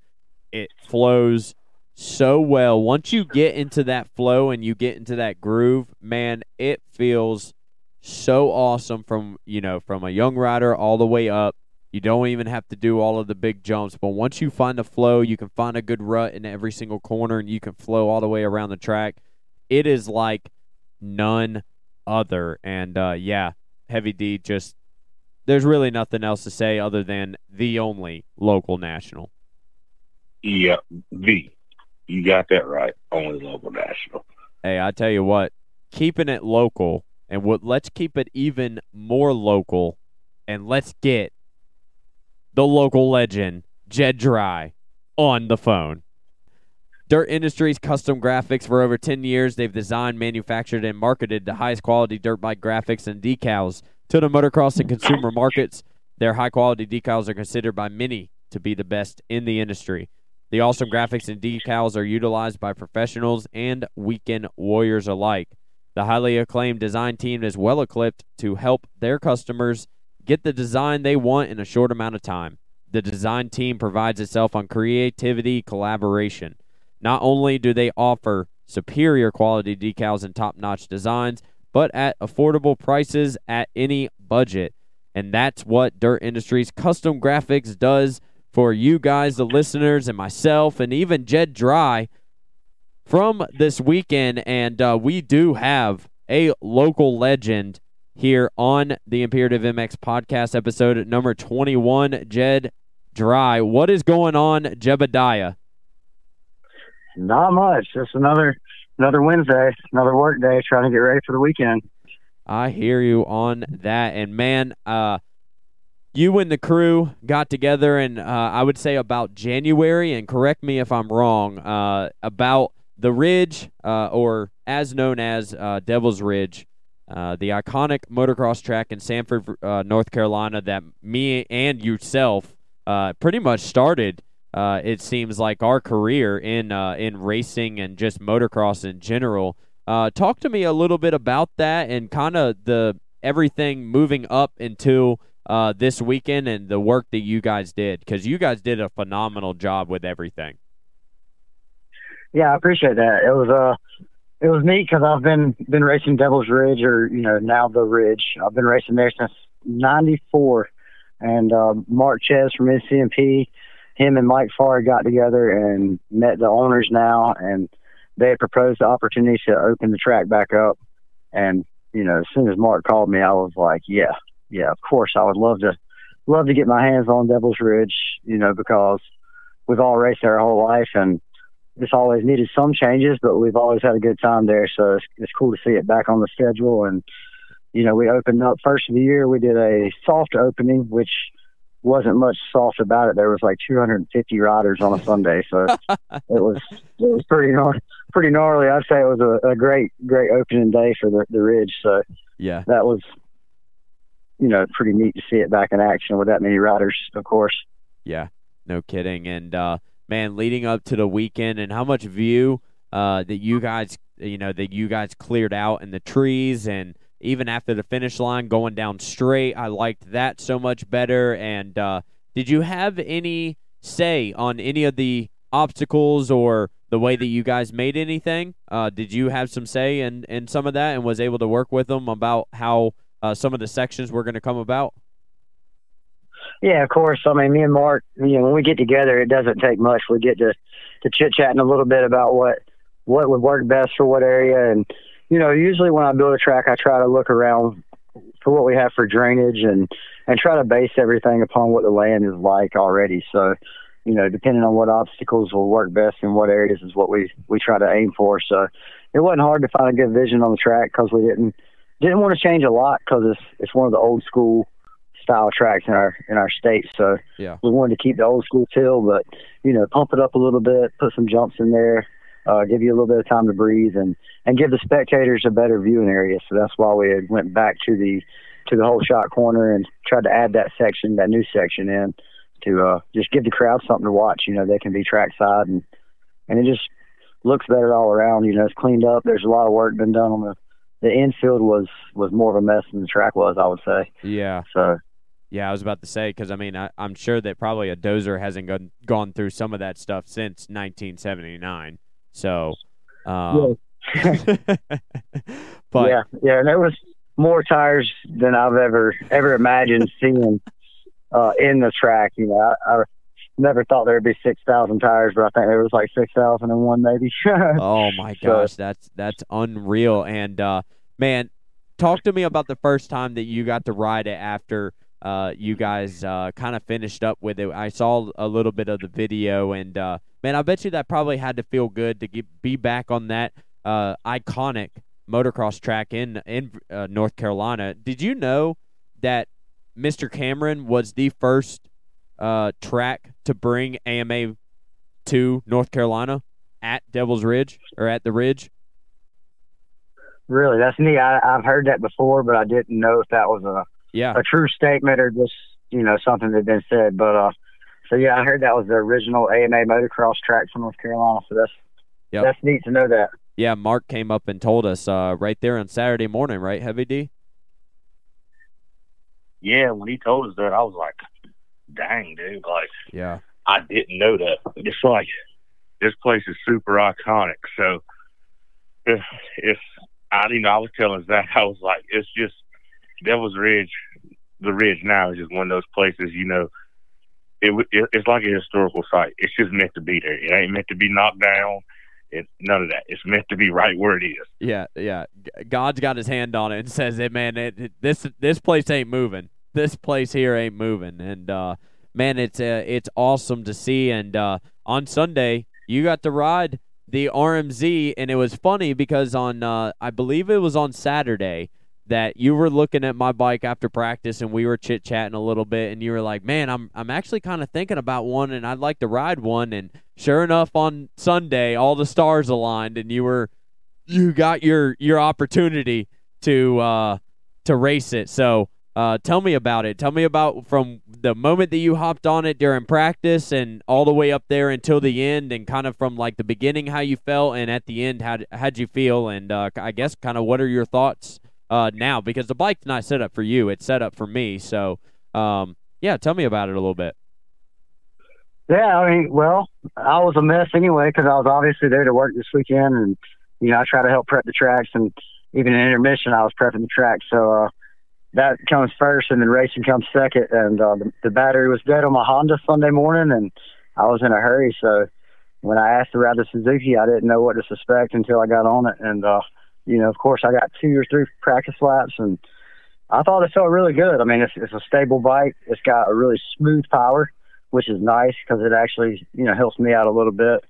it flows so well. Once you get into that flow and you get into that groove, man, it feels so awesome from you know from a young rider all the way up. You don't even have to do all of the big jumps, but once you find the flow, you can find a good rut in every single corner, and you can flow all the way around the track. It is like none other. And uh, yeah, Heavy D just there's really nothing else to say other than the only local national. Yeah, the. You got that right. Only local national. Hey, I tell you what, keeping it local and what let's keep it even more local and let's get the local legend, Jed Drye, on the phone. Dirt Industries Kustom Graphics for over 10 years. They've designed, manufactured, and marketed the highest quality dirt bike graphics and decals to the motocross and consumer markets. Their high quality decals are considered by many to be the best in the industry. The awesome graphics and decals are utilized by professionals and weekend warriors alike. The highly acclaimed design team is well equipped to help their customers get the design they want in a short amount of time. The design team provides itself on creativity, collaboration. Not only do they offer superior quality decals and top notch designs, but at affordable prices at any budget. And that's what Dirt Industries Kustom Graphics does for you guys, the listeners, and myself, and even Jed Drye from this weekend. And uh, we do have a local legend here on the Imperative MX podcast episode number 21. Jed Drye, what is going on, Jebediah? Not much. Just another another Wednesday, another work day, trying to get ready for the weekend. I hear you on that, and man, uh, you and the crew got together, and uh, I would say about January, and correct me if I'm wrong, uh, about the Ridge, uh, or as known as uh, Devil's Ridge, uh, the iconic motocross track in Sanford, uh, North Carolina, that me and yourself uh, pretty much started. It seems like our career in in racing and just motocross in general. talk to me a little bit about that and kind of the everything moving up until uh, this weekend and the work that you guys did because you guys did a phenomenal job with everything. Yeah, I appreciate that. It was uh, it was neat because I've been been racing Devil's Ridge or you know now the Ridge. I've been racing there since '94, and uh, Mark Ches from NCMX, him and Mike Farr got together and met the owners now, and they had proposed the opportunity to open the track back up. And you know, as soon as Mark called me, I was like, yeah, yeah, of course, I would love to love to get my hands on Devil's Ridge, you know, because we've all raced there our whole life and it's always needed some changes, but we've always had a good time there. So it's, it's cool to see it back on the schedule. And, you know, we opened up first of the year. We did a soft opening, which wasn't much sauce about it. There was like 250 riders on a Sunday, so [laughs] it was it was pretty gnar- pretty gnarly. I'd say it was a, a great great opening day for the the Ridge. So Yeah. that was you know pretty neat to see it back in action with that many riders, of course. Yeah, no kidding. And uh, man, leading up to the weekend, and how much view uh, that you guys, you know, that you guys cleared out in the trees, and even after the finish line, going down straight, I liked that so much better. And uh, did you have any say on any of the obstacles or the way that you guys made anything? Uh, did you have some say in in some of that, and was able to work with them about how uh, some of the sections were going to come about? Yeah, of course. I mean, me and Mark, you know, when we get together, it doesn't take much. We get to to chit chatting a little bit about what what would work best for what area, and you know, usually when I build a track, I try to look around for what we have for drainage and and try to base everything upon what the land is like already. So, you know, depending on what obstacles will work best in what areas is what we we try to aim for. So, it wasn't hard to find a good vision on the track because we didn't didn't want to change a lot because it's it's one of the old school style tracks in our in our state. So Yeah. we wanted to keep the old school feel, but you know, pump it up a little bit, put some jumps in there, uh, give you a little bit of time to breathe, and and give the spectators a better viewing area. So that's why we had went back to the to the whole shot corner and tried to add that section, that new section in to uh, just give the crowd something to watch. You know, they can be trackside and and it just looks better all around. You know, it's cleaned up. There's a lot of work been done on the the infield was was more of a mess than the track was, I would say. Yeah. So Yeah, I was about to say because I mean I, I'm sure that probably a dozer hasn't gone gone through some of that stuff since 1979. So, um, [laughs] but yeah, yeah, and there was more tires than I've ever ever imagined seeing uh, in the track. You know, I, I never thought there'd be six thousand tires, but I think there was like six thousand and one maybe. [laughs] oh my So- gosh, that's that's unreal. And uh, man, talk to me about the first time that you got to ride it after uh, you guys uh, kind of finished up with it. I saw a little bit of the video, and uh, man, I bet you that probably had to feel good to get, be back on that uh, iconic motocross track in in uh, North Carolina. Did you know that Mr. Cameron was the first uh, track to bring AMA to North Carolina at Devil's Ridge or at the Ridge? really, that's neat. I, I've heard that before, but I didn't know if that was a Yeah, a true statement or just you know something that had been said. But uh, so yeah, I heard that was the original AMA motocross track from North Carolina. So that's Yep. that's neat to know that. yeah. Mark came up and told us uh, right there on Saturday morning, right, Heavy D? Yeah, when he told us that, I was like, "Dang, dude! Like, Yeah, I didn't know that. It's like this place is super iconic. So if if I you know I was telling Zach, [laughs] I was like, it's just Devil's Ridge. The Ridge now is just one of those places. You know, it, it it's like a historical site. It's just meant to be there. It ain't meant to be knocked down. It's none of that. It's meant to be right where it is. yeah, yeah. God's got his hand on it and [laughs] says, "Hey, man, it, it- this this place ain't moving. This place here ain't moving." And uh, man, it's uh, it's awesome to see. And uh, on Sunday, you got to ride the RMZ, and it was funny because on uh, I believe it was on Saturday that you were looking at my bike after practice, and we were chit chatting a little bit, and you were like, "Man, I'm I'm actually kind of thinking about one, and I'd like to ride one." And sure enough, on Sunday, all the stars aligned, and you were you got your your opportunity to uh to race it. So uh tell me about it. Tell me about from the moment that you hopped on it during practice and all the way up there until the end and kind of from like the beginning how you felt and at the end how how'd you feel and uh I guess kind of what are your thoughts uh now because the bike's not set up for you, it's set up for me. So um yeah, tell me about it a little bit. Yeah, I mean, well, I was a mess anyway because I was obviously there to work this weekend, and you know I try to help prep the tracks, and even in intermission I was prepping the tracks. So uh, that comes first, and then racing comes second. And uh, the, the battery was dead on my Honda Sunday morning, and I was in a hurry. So when I asked to ride the Suzuki, I didn't know what to suspect until I got on it, and uh, you know, of course, I got two or three practice laps, and I thought it felt really good. I mean, it's, it's a stable bike. It's got a really smooth power which is nice because it actually you know helps me out a little bit.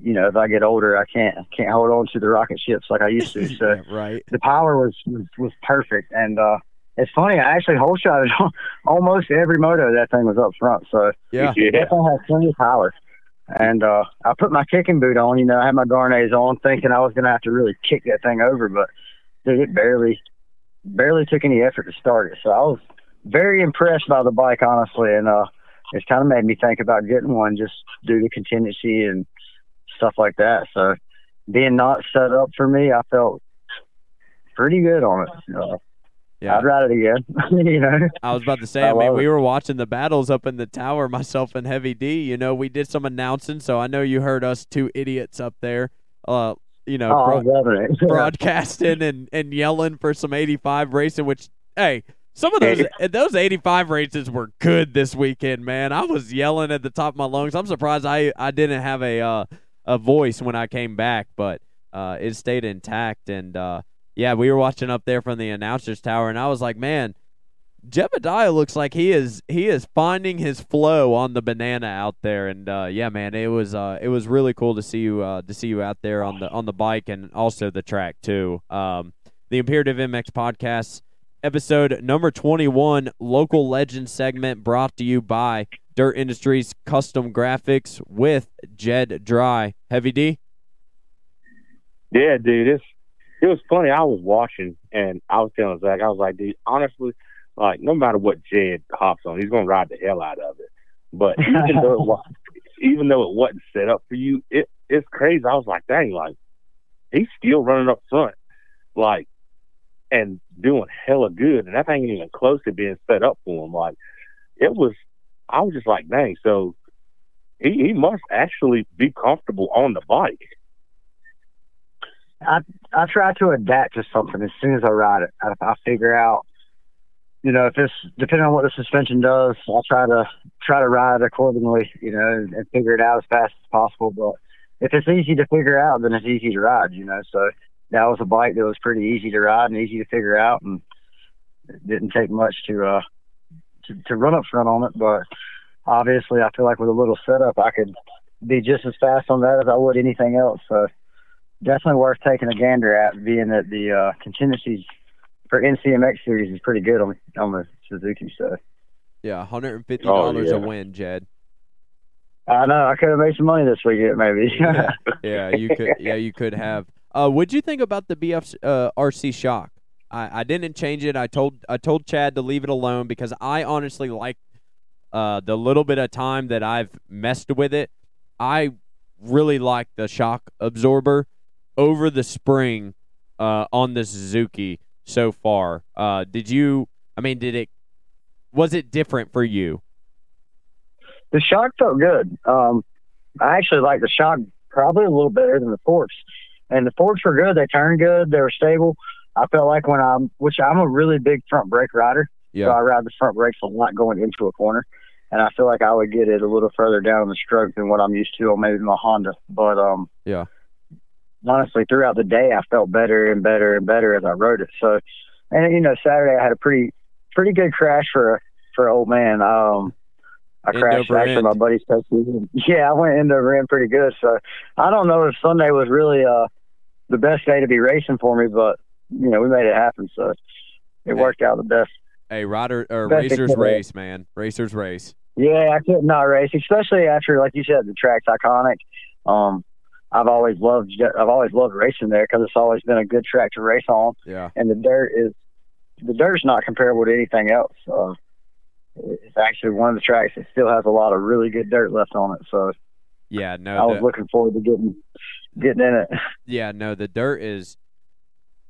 You know, if I get older, I can't can't hold on to the rocket ships like I used to. [laughs] So right. the power was was, was perfect, and uh, it's funny. I actually whole shot [laughs] almost every moto that thing was up front. So Yeah. it definitely thing has plenty of power. And uh, I put my kicking boot on. You know, I had my Gaernes on, thinking I was gonna have to really kick that thing over, but dude, it barely, barely took any effort to start it. So I was very impressed by the bike, honestly, and uh, it's kind of made me think about getting one just due to contingency and stuff like that. So being not set up for me, I felt pretty good on it. Uh, Yeah. I'd ride it again. [laughs] you know. I was about to say, I I mean, we it. were watching the battles up in the tower, [laughs] myself and Heavy D. You know, we did some announcing, so I know you heard us two idiots up there, uh, you know, Oh, I broad- was loving it. [laughs] broadcasting and, and yelling for some 85 racing, which, hey, some of those those 85 races were good this weekend, man. I was yelling at the top of my lungs. I'm surprised I, I didn't have a uh, a voice when I came back, but uh, it stayed intact. And uh, yeah, we were watching up there from the announcers tower, and I was like, man, Jebediah looks like he is he is finding his flow on the banana out there, and uh, yeah, man, it was uh, it was really cool to see you uh, to see you out there on the on the bike and also the track too. Um, the Imperative MX podcast episode number twenty one, local legend segment brought to you by Dirt Industries Kustom Graphics with Jed Drye. Heavy D. Yeah, dude, it's it was funny. I was watching and I was telling Zach, I was like, dude, honestly, like no matter what Jed hops on, he's gonna ride the hell out of it. But even though it was, [laughs] even though it wasn't set up for you, it it's crazy. I was like, dang, like he's still running up front, like and doing hella good, and that thing ain't even close to being set up for him. Like it was, I was just like, dang, so he he must actually be comfortable on the bike. I I try to adapt to something as soon as I ride it. I, I figure out, you know, if it's depending on what the suspension does, I'll try to try to ride accordingly, you know, and, and figure it out as fast as possible. But if it's easy to figure out, then it's easy to ride, you know. So that was a bike that was pretty easy to ride and easy to figure out, and it didn't take much to uh to, to run up front on it. But obviously, I feel like with a little setup, I could be just as fast on that as I would anything else. So definitely worth taking a gander at, being that the uh, contingencies for NCMX series is pretty good on on the Suzuki. So Yeah, hundred and fifty dollars Oh, a win, Jed. I know I could have made some money this weekend, maybe. [laughs] yeah, you could. Yeah, you could have. Uh, what'd you think about the BF uh, RC shock? I, I didn't change it. I told I told Chad to leave it alone because I honestly like uh, the little bit of time that I've messed with it. I really like the shock absorber over the spring uh, on the Suzuki so far. Uh, did you? I mean, did it? Was it different for you? the shock felt good. Um, I actually like the shock probably a little better than the forks, and the forks were good. They turned good. They were stable. I felt like when I'm, which I'm a really big front brake rider, so I ride the front brakes a lot going into a corner, and I feel like I would get it a little further down the stroke than what I'm used to on maybe my Honda. But um, Yeah. Honestly, throughout the day, I felt better and better and better as I rode it. So, and you know, Saturday I had a pretty pretty good crash for for old man. Um, I End crashed actually end. my buddy's Texas. [laughs] Yeah, I went end over end pretty good. So I don't know if Sunday was really uh the best day to be racing for me, but you know we made it happen. So it Hey. worked out the best. Hey, rider or Best racers race, man. Racers race. Yeah, I could not race, especially after, like you said, the track's iconic. Um, I've always loved, I've always loved racing there because it's always been a good track to race on, Yeah. and the dirt is, the dirt's not comparable to anything else. Uh, it's actually one of the tracks that still has a lot of really good dirt left on it. So Yeah, no. I was the- looking forward to getting, getting in it. [laughs] Yeah, no, the dirt is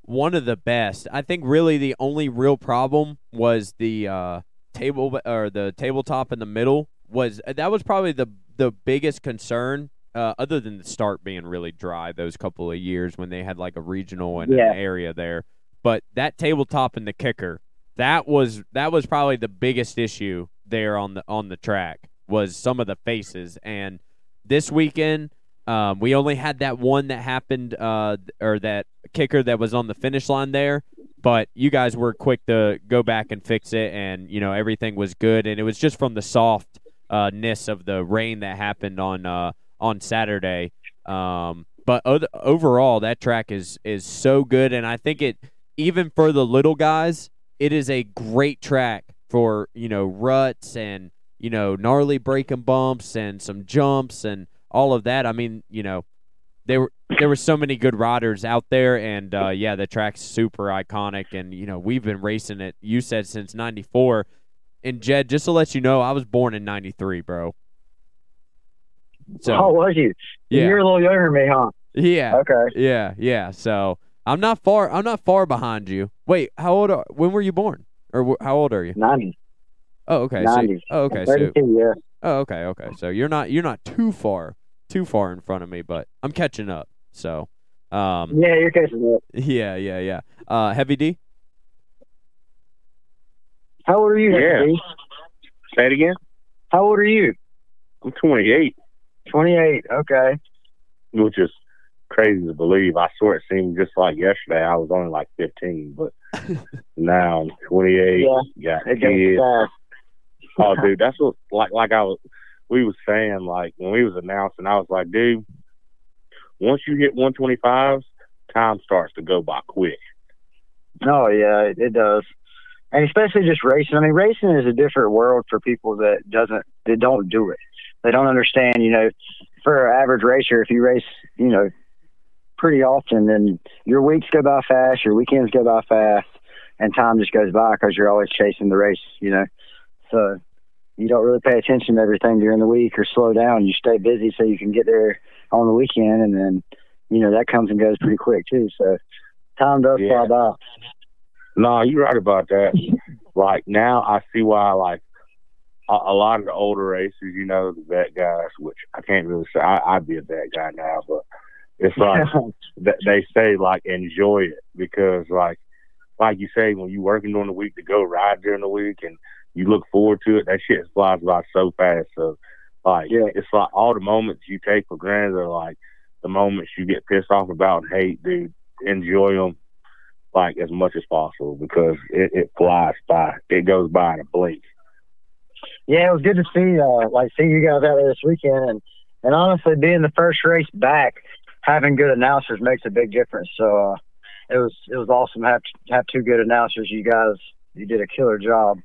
one of the best. I think really the only real problem was the uh, table or the tabletop in the middle was that was probably the the biggest concern. Uh, other than the start being really dry those couple of years when they had like a regional and Yeah. an area there, but that tabletop and the kicker that was that was probably the biggest issue there on the on the track was some of the faces and this weekend um, we only had that one that happened, uh, or that kicker that was on the finish line there. But you guys were quick to go back and fix it, and you know everything was good. And it was just from the soft uh, ness of the rain that happened on uh, on Saturday. Um, but o- overall, that track is is so good, and I think it even for the little guys, it is a great track for you know ruts and you know gnarly breaking bumps and some jumps and all of that. I mean, you know, there were there were so many good riders out there, and uh, yeah, the track's super iconic. And you know, we've been racing it. You said since '94. And Jed, just to let you know, I was born in '93, bro. So oh, was you? yeah, You're a little younger than me, huh? yeah, Okay. yeah, yeah. So I'm not far. I'm not far behind you. Wait, how old? Are, when were you born? Or wh- how old are you? 90s. Oh, okay. So, 90s. oh, okay. So 32, yeah. Oh, okay, okay. So you're not you're not too far too far in front of me, but I'm catching up. So, um, Yeah, you're catching up. yeah, yeah, yeah. Uh, Heavy D. How old are you, Yeah. Steve? Say it again. How old are you? I'm 28, 28. Okay. which is crazy to believe. I swear it seemed just like yesterday. I was only like 15, but [laughs] now I'm 28. Yeah. Got It kids. Oh, dude, that's what like like I was. We was saying like when we was announcing, I was like, dude, once you hit 125s, time starts to go by quick. Oh yeah, it, it does. And especially just racing. I mean, racing is a different world for people that doesn't that don't do it. They don't understand. You know, for an average racer, if you race, you know, pretty often, then your weeks go by fast, your weekends go by fast, and time just goes by because you're always chasing the race. You know, so you don't really pay attention to everything during the week or slow down. You stay busy so you can get there on the weekend, and then you know that comes and goes pretty quick too. So time does Yeah. fly by. No, you're right about that. like now, I see why like a, a lot of the older racers, you know, the vet guys, which I can't really say. I, I'd be a vet guy now, but it's like they say like enjoy it because like like you say when you're working during the week to go ride during the week and you look forward to it that shit flies by so fast. So like Yeah. it's like all the moments you take for granted are like the moments you get pissed off about and hate dude enjoy them like as much as possible because it, it flies by. It goes by in a blink Yeah, it was good to see uh like see you guys out there this weekend and and honestly being the first race back, having good announcers makes a big difference. So uh it was it was awesome to have have two good announcers. You guys you did a killer job.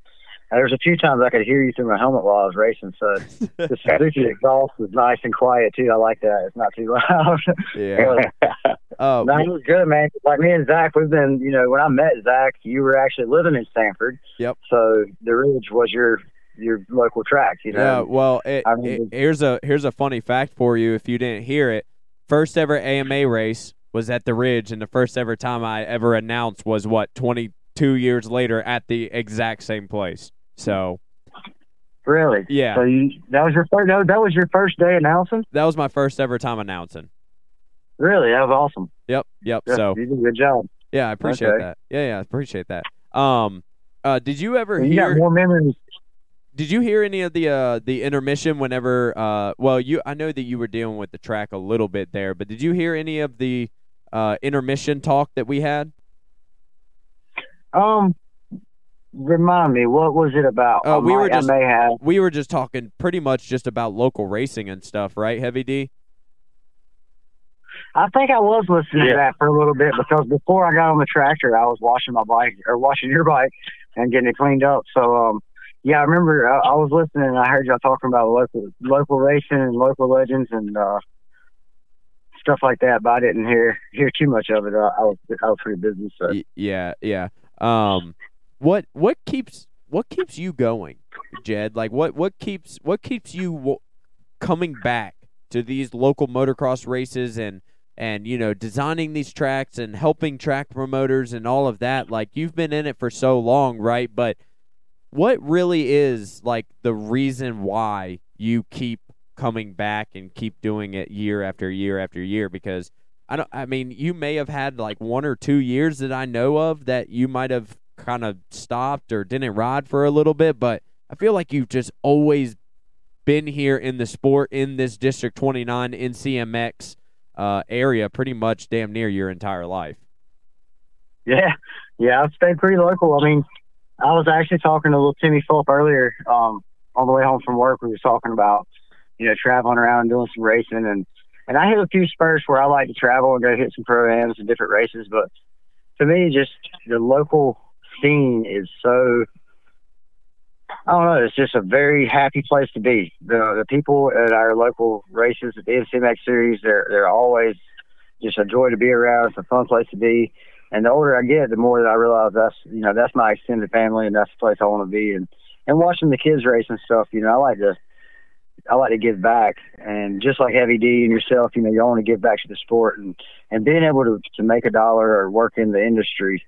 And there was a few times I could hear you through my helmet while I was racing, so [laughs] the Suzuki exhaust was nice and quiet too. I like that. It's not too loud. Yeah. [laughs] Uh, no, it was good, man. Like me and Zach, we've been, you know, when I met Zach, you were actually living in Sanford. Yep. So the Ridge was your your local track, you know. yeah. Well, it, I it- here's a here's a funny fact for you if you didn't hear it. First ever AMA race was at the Ridge, and the first ever time I ever announced was what 22 years later at the exact same place. So Really? yeah, So you that was your first that, that was your first day announcing? that was my first ever time announcing. Really? That was awesome. Yep, yep. Yeah, So you did a good job. yeah, I appreciate Okay. that. Yeah, yeah, I appreciate that. Um, uh, did you ever You hear? more memories. Did you hear any of the uh the intermission whenever uh well you I know that you were dealing with the track a little bit there, but did you hear any of the uh intermission talk that we had? Um remind me, what was it about? Uh, I we were just- have We were just talking pretty much just about local racing and stuff, right? Heavy D. I think I was listening Yeah. to that for a little bit because before I got on the tractor, I was washing my bike or washing your bike and getting it cleaned up. So, um, yeah, I remember I, I was listening and I heard y'all talking about local local racing and local legends and uh, stuff like that. But I didn't hear hear too much of it. I, I was I was pretty busy. So, yeah, yeah. Um, what what keeps what keeps you going, Jed? Like what what keeps what keeps you w- coming back to these local motocross races and and you know designing these tracks and helping track promoters and all of that? Like you've been in it for so long, right? But what really is like the reason why you keep coming back and keep doing it year after year after year? Because I don't. I mean, you may have had like one or two years that I know of that you might have kind of stopped or didn't ride for a little bit, but I feel like you've just always been here in the sport in this District 29 NCMX uh, area, pretty much damn near your entire life. yeah, yeah, I've stayed pretty local. I mean, I was actually talking to little Timmy Phillip earlier um, on the way home from work. We were talking about you know traveling around doing some racing and and I hit a few spurts where I like to travel and go hit some pro ams and different races. But to me, just the local scene is so I don't know. It's just a very happy place to be. The the people at our local races, at the NCMX series, they're they're always just a joy to be around. It's a fun place to be. And the older I get, the more that I realize that's you know that's my extended family and that's the place I want to be. And and watching the kids race and stuff, you know, I like to I like to give back. And just like Heavy D and yourself, you know, you want to give back to the sport and and being able to to make a dollar or work in the industry,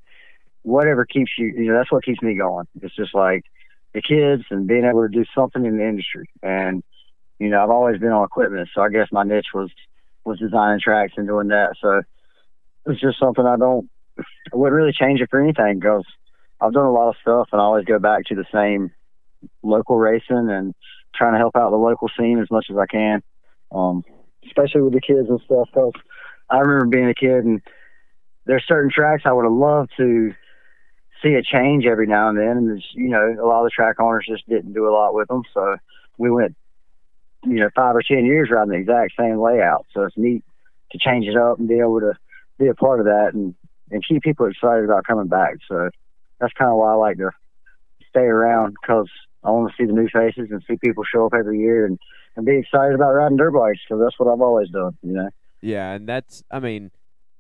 whatever keeps you, you know, that's what keeps me going. It's just like the kids and being able to do something in the industry. And you know, I've always been on equipment, so I guess my niche was was designing tracks and doing that. So it's just something I don't I wouldn't really change it for anything because I've done a lot of stuff and I always go back to the same local racing and trying to help out the local scene as much as I can, um, especially with the kids and stuff. Because I remember being a kid and there's certain tracks I would have loved to see a change every now and then. And you know, a lot of the track owners just didn't do a lot with them. So we went, you know, five or ten years riding the exact same layout. So it's neat to change it up and be able to be a part of that and and keep people excited about coming back. So that's kind of why I like to stay around because I want to see the new faces and see people show up every year and and be excited about riding dirt bikes because that's what I've always done. You know. Yeah, and that's I mean,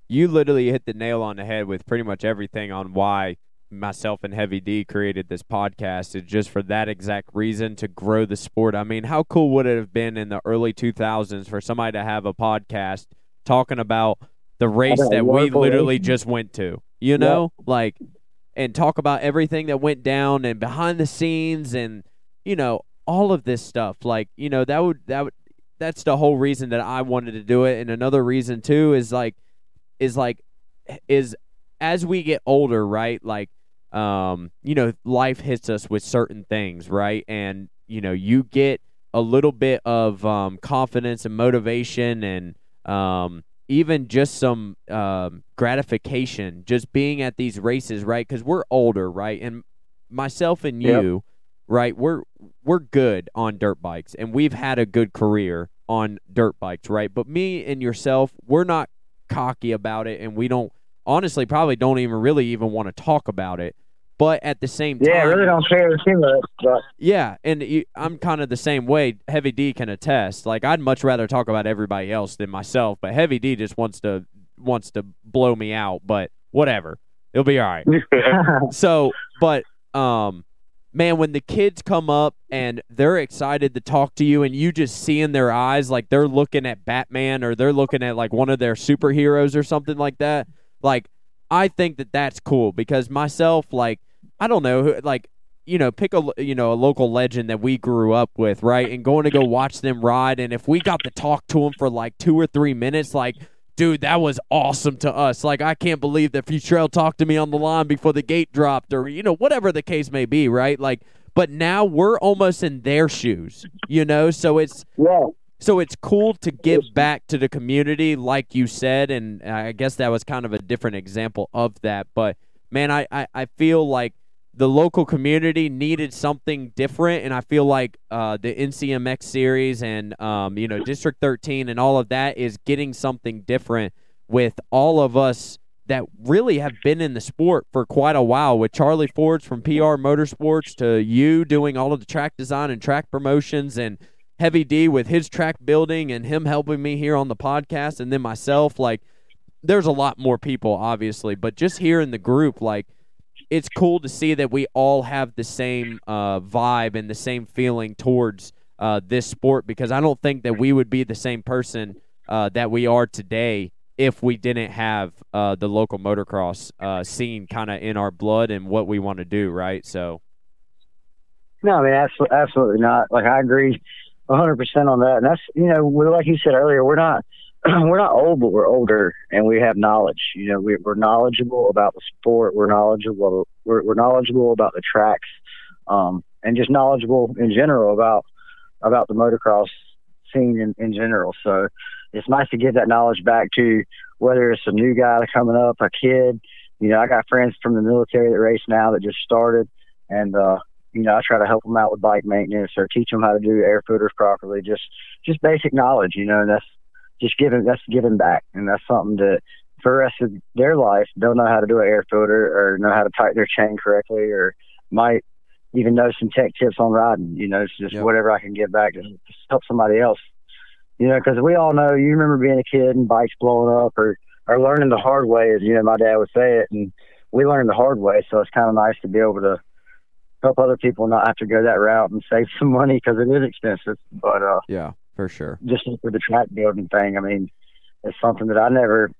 you literally hit the nail on the head with pretty much everything on why myself and Heavy D created this podcast is just for that exact reason to grow the sport. I mean, how cool would it have been in the early 2000s for somebody to have a podcast talking about the race that we literally just went to, you know? Yeah. Like and talk about everything that went down and behind the scenes and you know, all of this stuff. Like, you know, that would that would that's the whole reason that I wanted to do it and another reason too is like is like is as we get older, right? Like um, you know, life hits us with certain things, right? And you know, you get a little bit of um, confidence and motivation, and um, even just some um, gratification, just being at these races, right? Because we're older, right? And myself and you, yep. right? We're we're good on dirt bikes, and we've had a good career on dirt bikes, right? But me and yourself, we're not cocky about it, and we don't honestly probably don't even really even want to talk about it. But at the same time, yeah, I really don't care too much. But yeah, and you, I'm kind of the same way. Heavy D can attest. Like I'd much rather talk about everybody else than myself, but Heavy D just wants to wants to blow me out. But whatever, it'll be all right. [laughs] so, but um, man, when the kids come up and they're excited to talk to you, and you just see in their eyes like they're looking at Batman or they're looking at like one of their superheroes or something like that like, I think that that's cool because myself, like, I don't know, like, you know, pick a you know a local legend that we grew up with, right? And going to go watch them ride, and if we got to talk to them for like two or three minutes, like, dude, that was awesome to us. Like, I can't believe that Futrell talked to me on the line before the gate dropped, or you know, whatever the case may be, right? Like, but now we're almost in their shoes, you know. So it's yeah. So it's cool to give back to the community, like you said, and I guess that was kind of a different example of that. But man, I, I, I feel like the local community needed something different, and I feel like uh, the NCMX series and um, you know District 13 and all of that is getting something different with all of us that really have been in the sport for quite a while. With Charlie Fords from PR Motorsports to you doing all of the track design and track promotions and Heavy D with his track building and him helping me here on the podcast, and then myself. Like, there's a lot more people, obviously, but just here in the group, like, it's cool to see that we all have the same uh, vibe and the same feeling towards uh, this sport because I don't think that we would be the same person uh, that we are today if we didn't have uh, the local motocross uh, scene kind of in our blood and what we want to do, right? So. No, I mean, absolutely, absolutely not. Like, I agree hundred percent on that. And that's you know, like you said earlier, we're not [clears throat] we're not old, but we're older, and we have knowledge. You know, we, are knowledgeable about the sport. We're knowledgeable. We're, we're knowledgeable about the tracks, um, and just knowledgeable in general about about the motocross scene in, in general. So it's nice to give that knowledge back to whether it's a new guy coming up, a kid. You know, I got friends from the military that race now that just started, and uh, you know, I try to help them out with bike maintenance or teach them how to do air footers properly. Just, just basic knowledge, you know, and that's just giving, that's giving back. And that's something that, for the rest of their life, they'll know how to do an air filter or know how to tighten their chain correctly or might even know some tech tips on riding. You know, it's just Yep. whatever I can give back to to help somebody else. You know, because we all know, you remember being a kid and bikes blowing up or, or learning the hard way, as you know, my dad would say it. And we learned the hard way. So it's kind of nice to be able to help other people not have to go that route and save [laughs] some money because it is expensive. But, uh, Yeah, for sure. just for the track building thing, I mean, it's something that I never,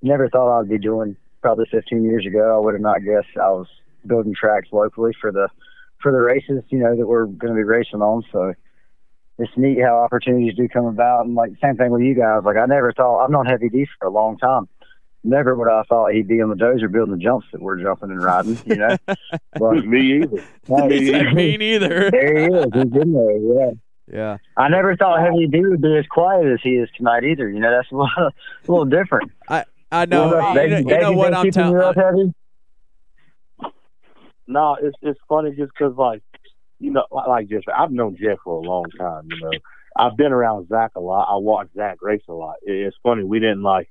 never thought I'd be doing. Probably 15 years ago, I would have not guessed I was building tracks locally for the, for the races, you know, that we're going to be racing on. So it's neat how opportunities do come about. And like same thing with you guys. Like I never thought I've known Heavy D for a long time. Never would I thought he'd be on the dozer building the jumps that we're jumping and riding. You know, [laughs] but Me either. [laughs] hey, Me neither. there he is. He's in there. Yeah. Yeah. I never thought Heavy D would be as quiet as he is tonight either. You know, that's a little, [laughs] a little different. I know. Well, you know, you know what I'm keeping you up, telling. No, it's it's funny just 'cause like you know like, like Jeff, I've known Jeff for a long time. You know, I've been around Zach a lot. I watched Zach race a lot. It, it's funny we didn't like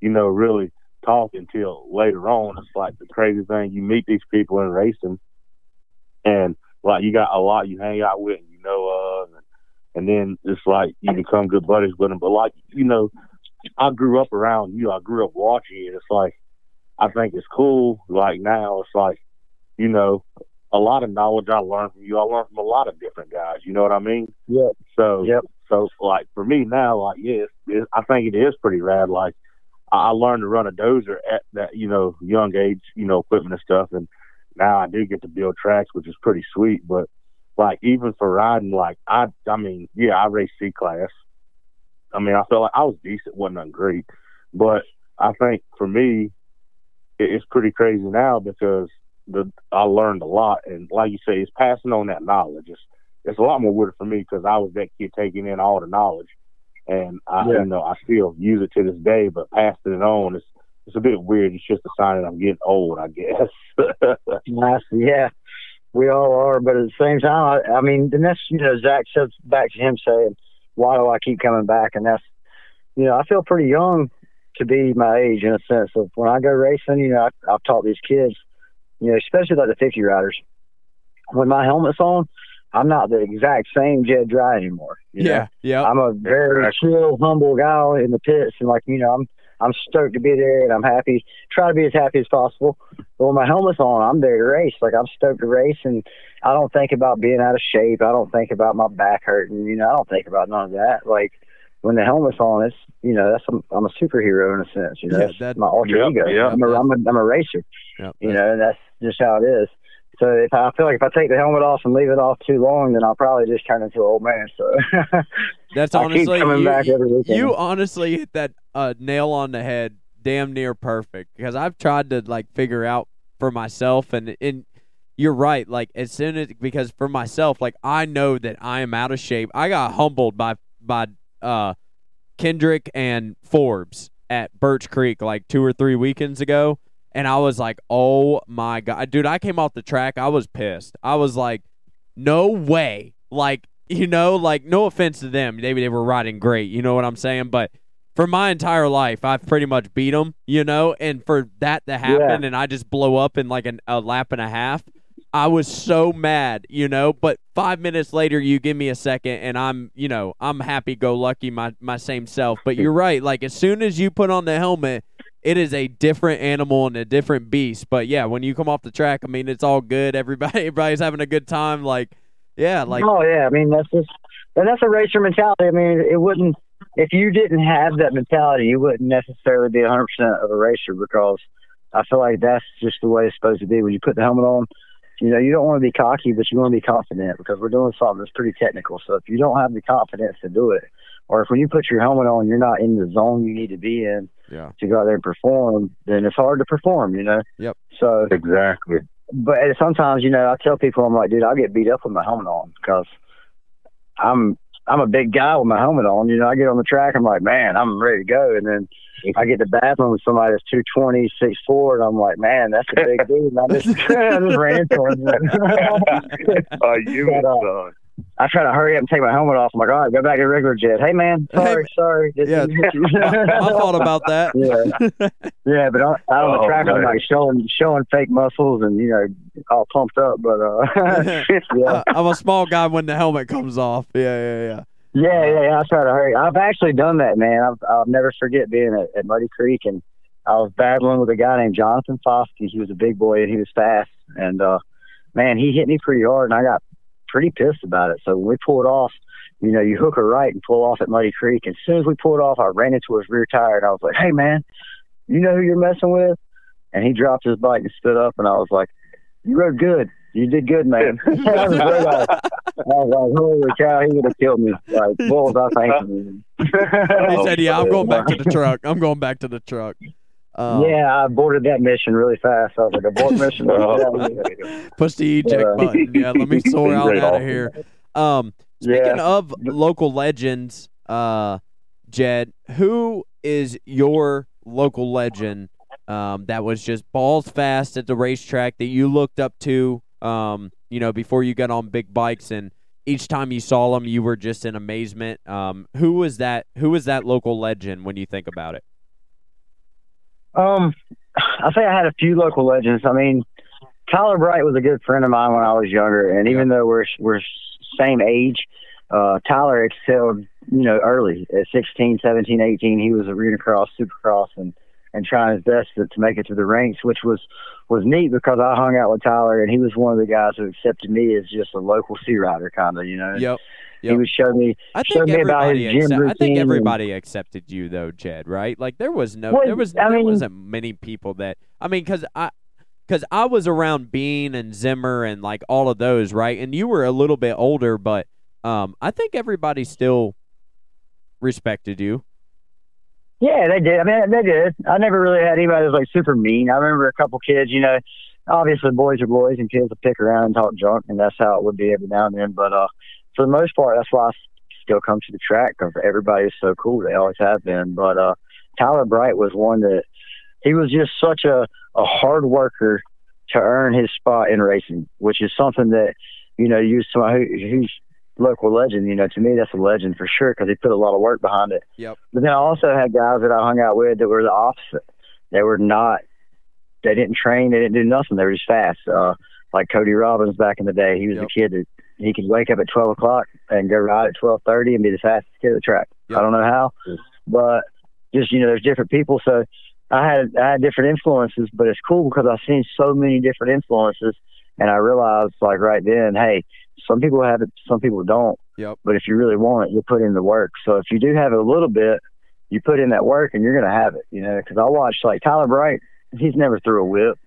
you know really talk until later on. It's like the crazy thing you meet these people in racing, and like you got a lot you hang out with and you know of, and, and then it's like you become good buddies with them. But like you know, I grew up around you. I grew up watching you. It's like I think it's cool. Like now, it's like you know, a lot of knowledge I learned from you. I learned from a lot of different guys. You know what I mean? Yeah. So, Yep. so like for me now, like yes, it, I think it is pretty rad. Like I learned to run a dozer at that you know young age, you know, equipment and stuff, and now I do get to build tracks, which is pretty sweet. But like even for riding, like I, I mean, yeah, I race C class. I mean, I felt like I was decent, wasn't nothing great, but I think for me, it, it's pretty crazy now because the I learned a lot, and like you say, it's passing on that knowledge. It's it's a lot more weird for me because I was that kid taking in all the knowledge, and I Yeah. you know I still use it to this day, but passing it on it's it's a bit weird. It's just a sign that I'm getting old, I guess. [laughs] Nice. Yeah, we all are. But at the same time, I, I mean, and that's you know, Zach says back to him saying, "Why do I keep coming back?" And that's you know, I feel pretty young to be my age in a sense of when I go racing. You know, I, I've taught these kids, you know, especially like the 50 riders. When my helmet's on, I'm not the exact same Jed Drye anymore. You know? Yeah. Yeah. I'm a very chill, humble guy in the pits, and like you know, I'm I'm stoked to be there, and I'm happy. Try to be as happy as possible. But when my helmet's on, I'm there to race. Like I'm stoked to race, and I don't think about being out of shape. I don't think about my back hurting. You know, I don't think about none of that. Like when the helmet's on, it's you know, that's I'm, I'm a superhero in a sense. You know, Yeah, that's that- my alter Yep, ego. yep. I'm a I'm a I'm a racer Yep. you know, and that's just how it is. So if I, I feel like if I take the helmet off and leave it off too long, then I'll probably just turn into an old man. So [laughs] That's I keep honestly coming you, back every weekend. you honestly hit that uh, nail on the head, damn near perfect. Because I've tried to like figure out for myself, and and you're right. Like as soon as because for myself, like I know that I am out of shape. I got humbled by by uh Kendrick and Forbes at Birch Creek like two or three weekends ago. And I was like, oh my God. Dude, I came off the track. I was pissed. I was like, no way. Like, you know, like, no offense to them. Maybe they were riding great. You know what I'm saying? But for my entire life, I've pretty much beat them, you know? And for that to happen and I just blow up in like an, a lap and a half, I was so mad, you know? But five minutes later, you give me a second and I'm, you know, I'm happy go lucky, my, my same self. But you're right. Like, as soon as you put on the helmet, it is a different animal and a different beast. But yeah, when you come off the track, I mean, it's all good. [laughs] Everybody, everybody's having a good time. Like, yeah, like oh yeah, I mean that's just and that's a racer mentality. I mean it wouldn't if you didn't have that mentality, you wouldn't necessarily be 100 percent of a racer because I feel like that's just the way it's supposed to be. When you put the helmet on, you know you don't want to be cocky, but you want to be confident because we're doing something that's pretty technical. So if you don't have the confidence to do it, or if when you put your helmet on, you're not in the zone you need to be in Yeah. to go out there and perform, then it's hard to perform. You know. Yep. So exactly. but sometimes, you know, I tell people, I'm like, dude, I'll get beat up with my helmet on because I'm I'm a big guy with my helmet on. You know, I get on the track, I'm like, man, I'm ready to go, and then I get to bathroom with somebody that's 220, 6'4", and I'm like, man, that's a big dude. And I just, [laughs] I just ran into him. uh, [laughs] you But, uh, son. I try to hurry up and take my helmet off. I'm like, all right, go back to regular Jed. Hey man, sorry, sorry. Yeah. [laughs] I thought about that. [laughs] yeah, yeah, but out out on the Oh, track, I'm like showing showing fake muscles and you know all pumped up. But uh, [laughs] yeah, I'm a small guy when the helmet comes off. Yeah, yeah, yeah. yeah, yeah, yeah. I try to hurry. I've actually done that, man. I've, I'll never forget being at, at Muddy Creek and I was battling with a guy named Jonathan Foskey. He was a big boy and he was fast. And uh, man, he hit me pretty hard, and I got pretty pissed about it. So when we pulled off, you know, you hook a right and pull off at Muddy Creek. And as soon as we pulled off, I ran into his rear tire, and I was like, "Hey, man, you know who you're messing with?" And he dropped his bike and stood up, and I was like, "You rode good. You did good, man." [laughs] [laughs] I, was like, I was like, "Holy cow, he would have killed me!" Like, what was I thinking? He Oh, said, "Yeah, I'm oh, going back to the truck. I'm going back to the truck." Um, yeah, I aborted that mission really fast. I was like, "Abort mission." [laughs] Push the eject Yeah. button. Yeah, let me [laughs] soar out out of here. Um, speaking Yeah. of local legends, uh, Jed, who is your local legend um, that was just balls fast at the racetrack that you looked up to, um, you know, before you got on big bikes and each time you saw them, you were just in amazement. Um, who was that? Who was that local legend when you think about it? Um, [sighs] I say I had a few local legends. I mean, Tyler Bright was a good friend of mine when I was younger, and even though we're we're same age, uh, Tyler excelled, you know, early at 16, 17, 18. He was a arena cross, supercross, and and trying his best to, to make it to the ranks, which was was neat because I hung out with Tyler, and he was one of the guys who accepted me as just a local C rider, kind of, you know. Yep. He yep. would show me I think me about his everybody. gym Accept, I think and- everybody accepted you though, Jed. Right? Like there was no, Well, there was, I there mean- wasn't many people that. I mean, because I, because I was around Bean and Zimmer and like all of those, right? And you were a little bit older, but um, I think everybody still respected you. Yeah, they did. I mean, they did. I never really had anybody that was like super mean. I remember a couple kids, you know, obviously boys are boys and kids will pick around and talk junk, and that's how it would be every now and then. But uh, for the most part, that's why I still come to the track because everybody is so cool. They always have been. But uh, Tyler Bright was one that he was just such a, a hard worker to earn his spot in racing, which is something that, you know, you somebody who, who's local legend, you know, to me, that's a legend for sure because he put a lot of work behind it. Yep. But then I also had guys that I hung out with that were the opposite. They were not, they didn't train, they didn't do nothing. They were just fast. Uh, like Cody Robbins back in the day, he was Yep. a kid that he could wake up at 12 o'clock and go ride at 12:30 and be the fastest kid at the track. Yep. I don't know how, but just you know, there's different people. So I had I had different influences, but it's cool because I've seen so many different influences, and I realized like right then, hey, some people have it, some people don't. Yep. But if you really want it, you put in the work. So if you do have it a little bit, you put in that work, and you're gonna have it. You know, because I watched like Tyler Bright. He's never threw a whip.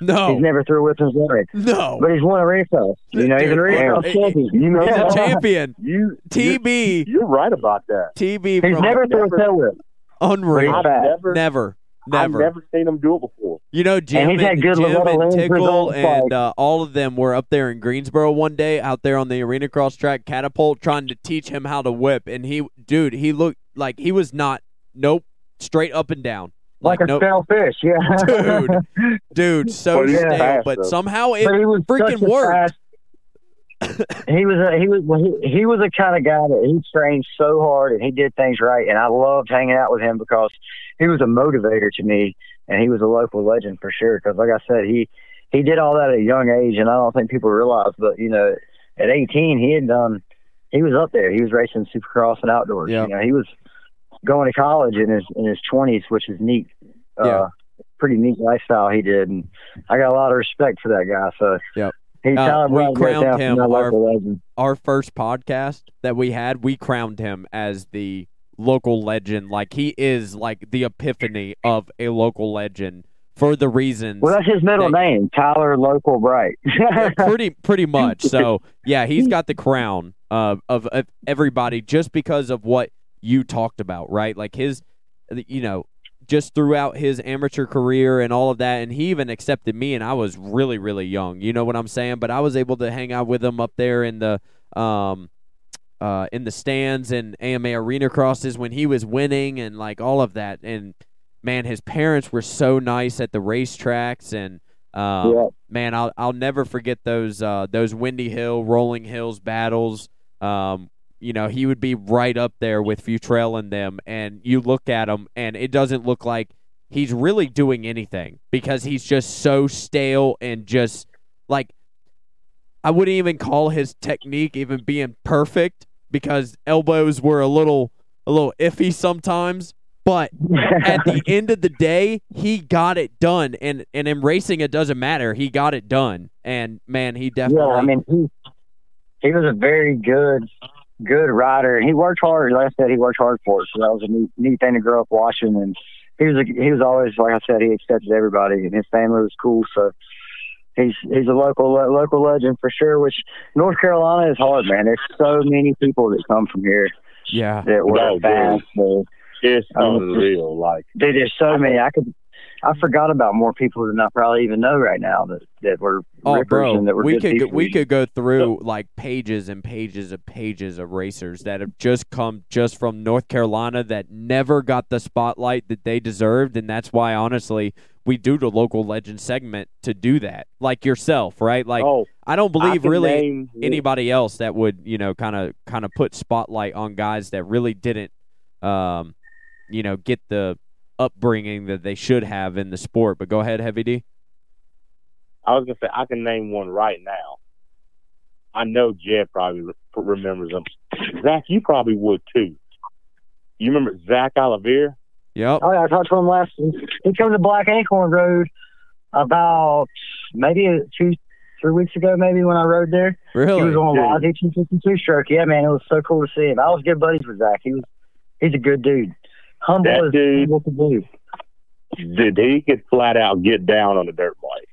No, He's never threw a whip in his life. no, But he's won a race house. You know, he's arena yeah. champion. You know, he's a champion. You TB, [laughs] You're right about that. TB He's never threw a tail whip. unreal. I've never, Never, I've never. never seen him do it before. You know, Jim he's and, had good Jim and Tickle and uh, all of them were up there in Greensboro one day, out there on the arena cross track catapult, trying to teach him how to whip. And he, dude, he looked like he was not. Nope, straight up and down. Like, a nope, stale fish, yeah. Dude. dude, [laughs] so But stale. fast, but though. somehow it but he was freaking worked. [laughs] he was a, he was well, he, he was the kind of guy that he trained so hard and he did things right and I loved hanging out with him because he was a motivator to me and he was a local legend for sure because like I said he he did all that at a young age and I don't think people realize but you know at 18 he had done he was up there he was racing supercross and outdoors Yeah. you know he was going to college in his in his 20s which is neat Yeah. uh pretty neat lifestyle he did and I got a lot of respect for that guy so Yep. He Uh, Tyler we crowned him our- our first podcast that we had, we crowned him as the local legend. Like he is like the epiphany of a local legend for the reasons. Well, that's his middle that- name, Tyler Local Bright. Yeah, [laughs] pretty pretty much. So yeah, he's [laughs] got the crown uh, of, of everybody just because of what you talked about, right? Like his, you know, just throughout his amateur career and all of that, and he even accepted me, and I was really really young. You know what I'm saying? But I was able to hang out with him up there in the um. Uh, in the stands and AMA arena crosses when he was winning and like all of that and man his parents were so nice at the racetracks and um, yeah. man, I'll I'll never forget those uh, those Windy Hill, Rolling Hills battles. Um, you know, he would be right up there with Futrell and them. And you look at him, and it doesn't look like he's really doing anything because he's just so stale and just like I wouldn't even call his technique even being perfect because elbows were a little a little iffy sometimes. But at the [laughs] end of the day, he got it done, and and in racing, it doesn't matter. He got it done, and man, he definitely. Yeah, I mean, he he was a very good good rider. And he worked hard. Like I said, he worked hard for it. So that was a neat, neat thing to grow up watching. And he was a, he was always like I said, he accepted everybody, and his family was cool. So he's he's a local local legend for sure. Which North Carolina is hard, man. There's so many people that come from here yeah, that were No, fast. So, It's I mean, unreal. Like dude, there's so many. I could. I forgot about more people than I probably even know right now that that were Oh, rippers bro, and that were we good could go, people. we could go through like pages and pages of pages of racers that have just come just from North Carolina that never got the spotlight that they deserved, and that's why honestly we do the local legend segment to do that. Like yourself, right? Like oh, I don't believe can really name- anybody else that would you know kind of kind of put spotlight on guys that really didn't um you know get the upbringing that they should have in the sport. But go ahead, Heavy D. I was gonna say I can name one right now. I know Jed probably re- remembers them. Zach, you probably would too. You remember Zach Olivier? Yep. Oh yeah, I talked to him last. He came to Black Acorn Road about maybe two, three weeks ago, maybe when I rode there. Really? He was on Yeah. Live 1852 stroke. Yeah, man, it was so cool to see him. I was good buddies with Zach. He was, he's a good dude. Humble That as dude- humble to do. Did he could flat out get down on the dirt bike?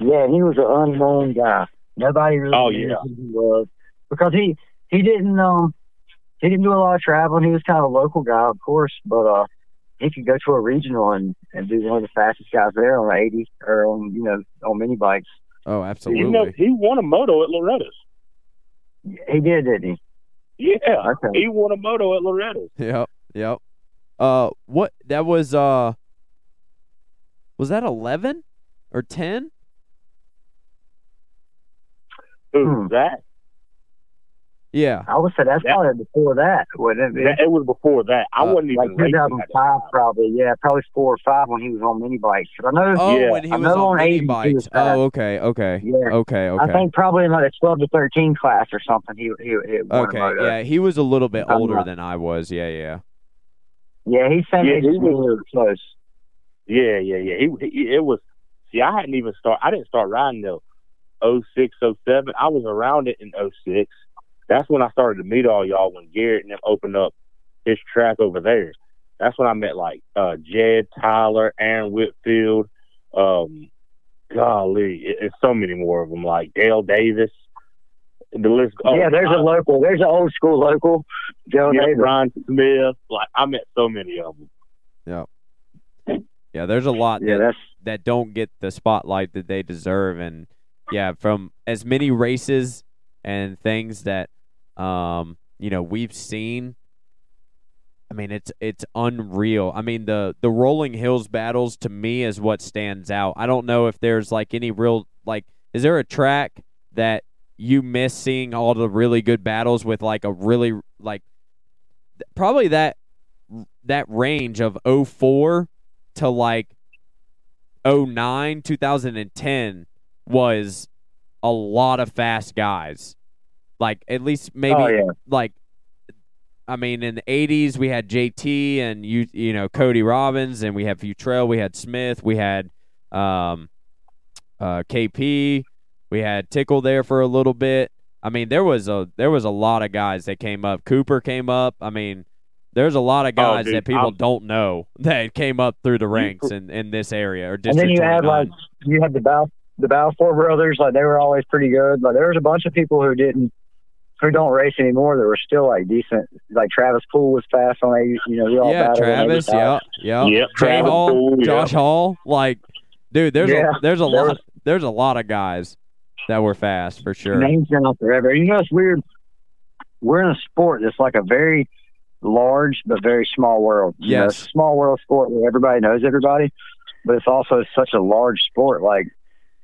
Yeah, he was an unknown guy. Nobody really Oh, knew yeah. who he was because he he didn't um he didn't do a lot of traveling. He was kind of a local guy, of course, but uh he could go to a regional and and be one of the fastest guys there on 80 or on you know on mini bikes. Oh, absolutely. You know, he won a moto at Loretta's. He did, didn't he? Yeah, Okay. he won a moto at Loretta's. Yep. Yep. Uh, what that was? Uh, was that eleven or ten? Who? Hmm. Zach? Yeah. I would say that's That- probably before that, wouldn't it? That, it was before that. I Uh, wasn't like even racing at the 2005, time. probably. Yeah, probably four or five when he was on mini bikes. 'Cause I know. Oh, Yeah. when he I was know on on mini bikes. Oh, okay. Okay. Yeah. Okay. Okay. I think probably in like the 12 to 13 class or something. He he, he okay. moto. Yeah, he was a little bit I'm older not- than I was. Yeah. Yeah. Yeah, he's same Yeah, age he was- close. Yeah, yeah, yeah. He, he it was. See, I hadn't even start. I didn't start riding till 06, 07. I was around it in 06. That's when I started to meet all y'all when Garrett and them opened up his track over there. That's when I met like uh Jed Tyler, Aaron Whitfield, um, golly, it, it's so many more of them. Like Dale Davis. The list. Oh, yeah, there's a local. There's an old school local. Joe yeah, Davis. Ron Smith. Like I met so many of them. Yeah. Yeah. There's a lot Yeah, that that's that don't get the spotlight that they deserve, and yeah, from as many races and things that um you know we've seen. I mean, it's it's unreal. I mean, the the Rolling Hills battles to me is what stands out. I don't know if there's like any real like. Is there a track that you miss seeing all the really good battles with like a really like probably that that range of 04 to like 09 2010 was a lot of fast guys like at least maybe Oh, yeah. like I mean in the 80s we had JT and you you know Cody Robbins and we had Futrell we had Smith we had um uh KP we had Tickle there for a little bit I mean there was a there was a lot of guys that came up Cooper came up I mean there's a lot of Oh, guys dude, that people I'm- don't know [laughs] that came up through the ranks in, in this area or and then you had like you had the Bal the Balfour brothers. Like they were always pretty good. Like there was a bunch of people who didn't who don't race anymore that were still like decent. Like Travis Poole was fast on 80. You know, we all yeah, Travis, yeah, yeah. Yep, Travis Hall, Poole, yeah. Josh Hall, like, dude, there's Yeah, a there's a there lot was- there's a lot of guys that were fast for sure. names been out forever. You know, it's weird. We're in a sport that's like a very large but very small world. You know, Yes. it's a small world sport where everybody knows everybody, but it's also such a large sport. Like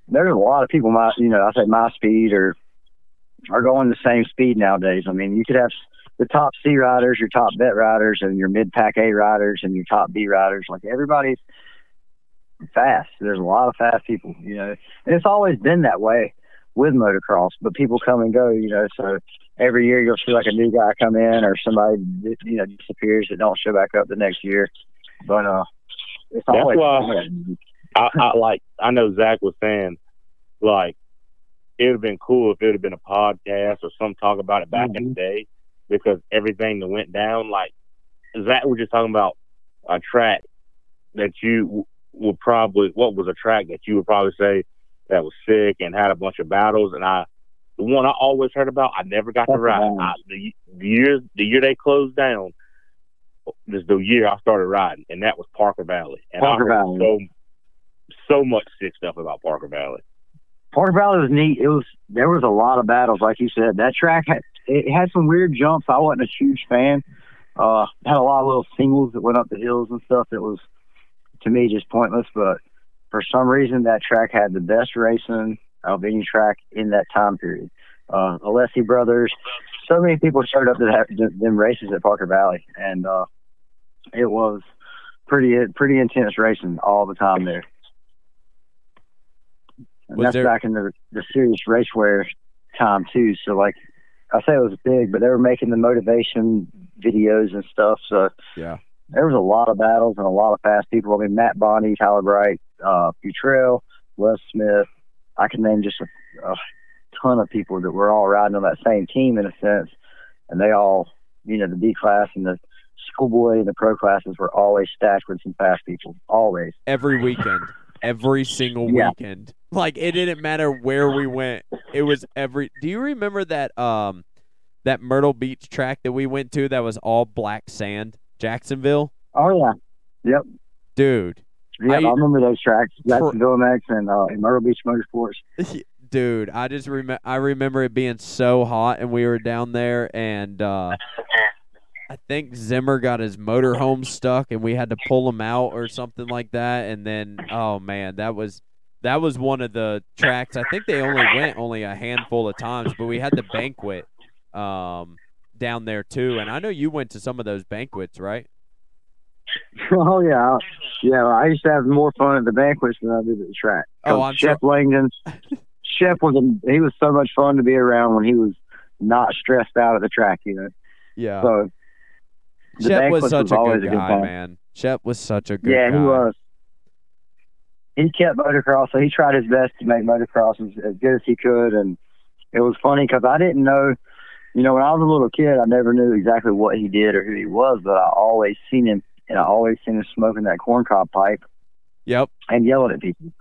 there's a lot of people my you know, I say my speed or are going the same speed nowadays. I mean, you could have the top C riders, your top vet riders, and your mid pack A riders, and your top B riders. Like everybody's fast. There's a lot of fast people, you know, and it's always been that way with motocross. But people come and go, you know. So every year you'll see like a new guy come in or somebody you know disappears that don't show back up the next year. But uh, it's always. That's why I, I like. I know Zach was saying, like, it would have been cool if it would have been a podcast or some talk about it back in Mhm. the day because everything that went down, like Zach was just talking about a track that you would probably what was a track that you would probably say that was sick and had a bunch of battles and I the one I always heard about I never got to ride I, the, the year the year they closed down is the year I started riding and that was Parker Valley and Parker I heard Valley. so so much sick stuff about Parker Valley Parker Valley was neat. It was there was a lot of battles, like you said. That track had it had some weird jumps. I wasn't a huge fan. Uh, had a lot of little singles that went up the hills and stuff. That was to me just pointless. But for some reason, that track had the best racing of any track in that time period. Uh, Alessi brothers, so many people showed up to to them races at Parker Valley, and uh, it was pretty pretty intense racing all the time there. And Was that's there- back in the the serious racewear time too. So like I say, it was big, but they were making the motivation videos and stuff. So Yeah. there was a lot of battles and a lot of fast people. I mean, Matt Bonney, Tyler Bright, uh, Futrell, Wes Smith. I can name just a, a ton of people that were all riding on that same team in a sense, and they all, you know, the D class and the schoolboy and the pro classes were always stacked with some fast people, always. Every weekend. Every single Yeah. weekend. Like it didn't matter where we went. It was every Do you remember that um that Myrtle Beach track that we went to that was all black sand? Jacksonville? Oh yeah, Yep. Dude. yeah, I, I- remember those tracks. Jacksonville MX and uh, Myrtle Beach Motorsports. [laughs] Dude, I just remember I remember it being so hot and we were down there and uh I think Zimmer got his motorhome stuck and we had to pull him out or something like that and then oh man, that was that was one of the tracks. I think they only went only a handful of times, but we had the banquet um down there too and I know you went to some of those banquets, right? [laughs] Oh yeah, yeah. I used to have more fun at the banquets than I did at the track. Oh, I'm Shep Langdon. [laughs] Shep was a, he was so much fun to be around when he was not stressed out at the track. You know, Yeah. so the Shep was such a always good a good guy, man. Shep was such a good yeah, guy. he was. He kept motocross, so he tried his best to make motocross as, as good as he could, and it was funny because I didn't know. You know, when I was a little kid, I never knew exactly what he did or who he was, but I always seen him, and I always seen him smoking that corncob pipe Yep. and yelling at people.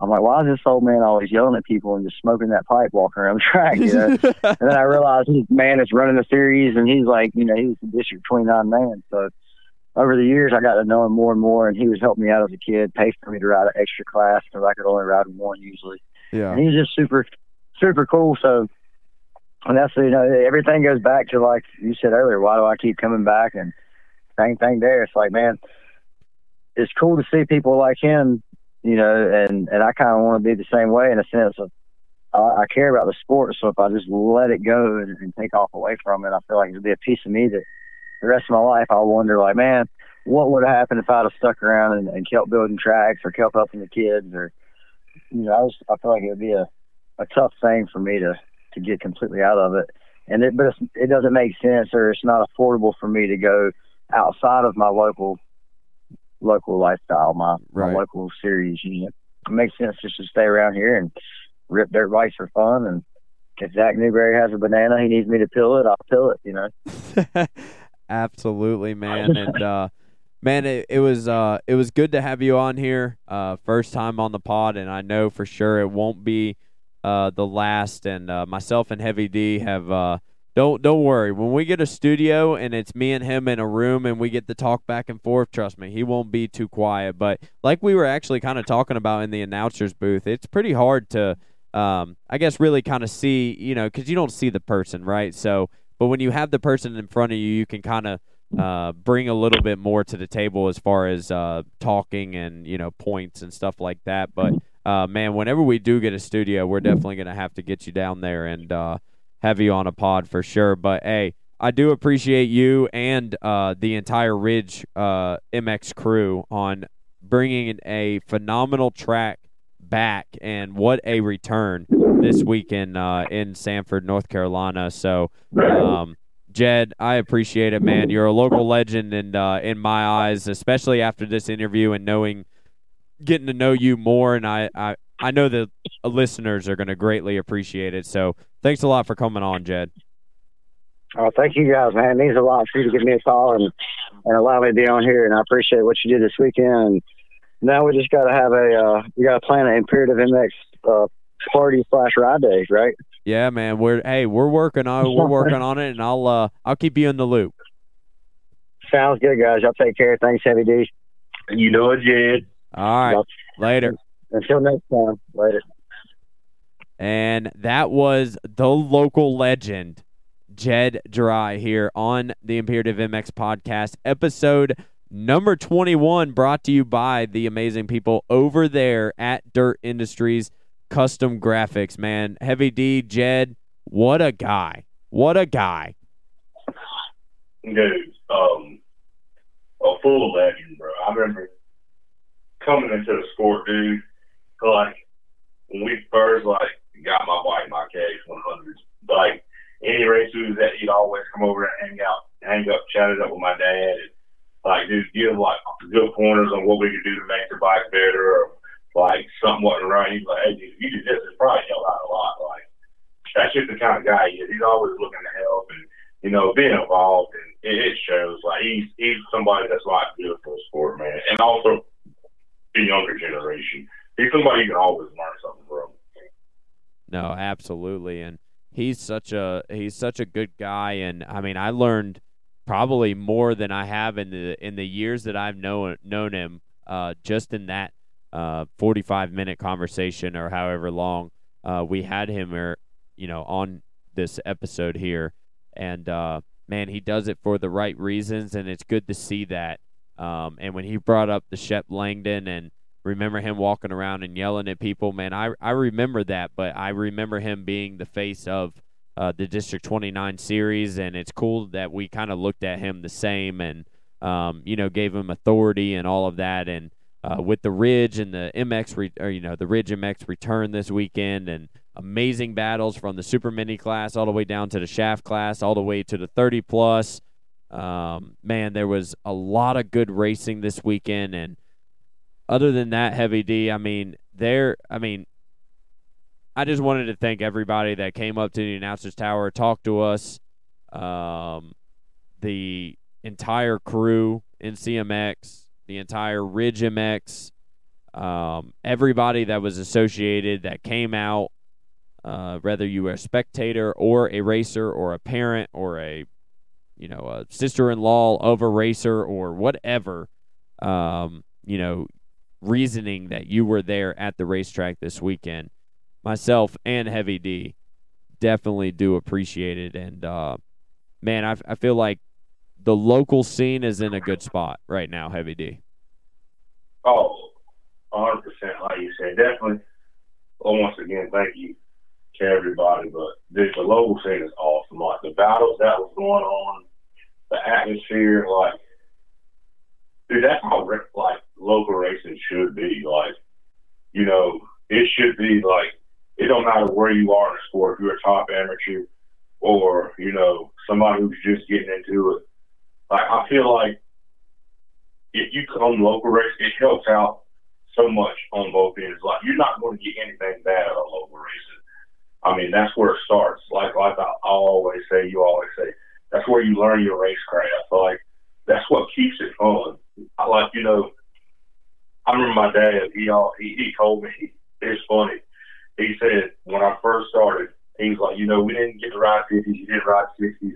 I'm like, why is this old man always yelling at people and just smoking that pipe walking around the track? You know? [laughs] and then I realized this man is running the series, and he's like, you know, he was the District 29 man. So over the years, I got to know him more and more, and he was helping me out as a kid, paid for me to ride an extra class because I could only ride one usually. yeah. And he was just super, super cool. So, and that's you know, everything goes back to like you said earlier. Why do I keep coming back? And same thing there. It's like, man, it's cool to see people like him, you know, and and I kind of want to be the same way in a sense of I, I care about the sport. So if I just let it go and, and take off away from it, I feel like it'll be a piece of me that the rest of my life I'll wonder, like, man, what would have happened if I'd have stuck around and, and kept building tracks or kept helping the kids or you know, I was I feel like it would be a a tough thing for me to to get completely out of it. And it, but it doesn't make sense, or it's not affordable for me to go outside of my local local lifestyle, my, Right. my local series. Know, it makes sense just to stay around here and rip dirt bikes for fun. And if Zach Newberry has a banana, he needs me to peel it, I'll peel it. You know. [laughs] Absolutely, man. And uh man, it, it was uh it was good to have you on here. Uh first time on the pod and I know for sure it won't be uh the last and uh myself and Heavy D have uh don't don't worry. When we get a studio and it's me and him in a room and we get to talk back and forth, trust me, he won't be too quiet. But like we were actually kind of talking about in the announcers booth, it's pretty hard to um I guess really kind of see, you know, cuz you don't see the person, right? So but when you have the person in front of you, you can kind of uh, bring a little bit more to the table as far as uh, talking and you know points and stuff like that. But uh, man, whenever we do get a studio, we're definitely gonna have to get you down there and uh, have you on a pod for sure. But hey, I do appreciate you and uh, the entire Ridge uh, MX crew on bringing a phenomenal track back, and what a return this weekend uh, in Sanford, North Carolina. So, um, Jed, I appreciate it, man. You're a local legend, and uh, in my eyes, especially after this interview and knowing, getting to know you more, and I, I, I know the listeners are going to greatly appreciate it. So, thanks a lot for coming on, Jed. Oh, thank you guys, man. It means a lot for you to give me a call and, and allow me to be on here. And I appreciate what you did this weekend. And now we just got to have a, uh, we got to plan an Imperative MX uh, party slash ride day, right? Yeah, man. We're hey, we're working on we're working on it, and I'll uh I'll keep you in the loop. Sounds good, guys. Y'all take care. Thanks, Heavy D. You know it, Jed. All right, Yep. later. Until next time. Later. And that was the local legend, Jed Drye, here on the Imperative MX podcast, episode number 21, brought to you by the amazing people over there at Dirt Industries Kustom Graphics. Man, Heavy D, Jed, what a guy. What a guy. dude, um, a full legend, bro. I remember coming into the sport, dude. Like when we first like got my bike, my KX 100s. Like any race we was at, he'd always come over and hang out, hang up, chat it up with my dad, and like, dude, give like good pointers on what we could do to make the bike better, or like something wasn't right. He's like, hey, dude, you did this, it's probably helped out a lot. Like that's just the kind of guy he is. He's always looking to help and you know, being involved and it, it shows like he's he's somebody that's like the sport, man. And also the younger generation. He's somebody you can always learn something from. No, absolutely, and he's such a he's such a good guy, and I mean, I learned probably more than I have in the in the years that I've known known him, uh, just in that uh, forty five minute conversation or however long uh, we had him, or you know, on this episode here, and uh, man, he does it for the right reasons, and it's good to see that. Um, and when he brought up the Shep Langdon and remember him walking around and yelling at people. Man, I I remember that, but I remember him being the face of uh, the District 29 series, and it's cool that we kind of looked at him the same and um, you know gave him authority and all of that. And uh, with the Ridge and the MX, re- or you know the Ridge MX return this weekend, and amazing battles from the Super Mini class all the way down to the Shaft class, all the way to the 30 plus. Um, man, there was a lot of good racing this weekend, and other than that, Heavy D, I mean, there, I mean, I just wanted to thank everybody that came up to the announcers tower, talked to us, um, the entire crew NCMX, the entire Ridge MX, um, everybody that was associated that came out, uh, whether you were a spectator or a racer or a parent or a, you know, a sister-in-law of a racer or whatever, um, you know, reasoning that you were there at the racetrack this weekend. Myself and Heavy D definitely do appreciate it. And, uh, man, I, I feel like the local scene is in a good spot right now, Heavy D. Oh, 100%, like you said. Definitely. Well, once again, thank you to everybody. But this, the local scene is awesome. Like the battles that was going on, the atmosphere, like, dude, that's how like local racing should be. Like, you know, it should be like it don't matter where you are in the sport, if you're a top amateur or, you know, somebody who's just getting into it. Like I feel like if you come local race, it helps out so much on both ends. Like you're not going to get anything bad out of local racing. I mean, that's where it starts. Like like I, always say, you always say, that's where you learn your racecraft. told me, it's funny. He said, when I first started, he was like, you know, we didn't get to ride 50s, you didn't ride 60s.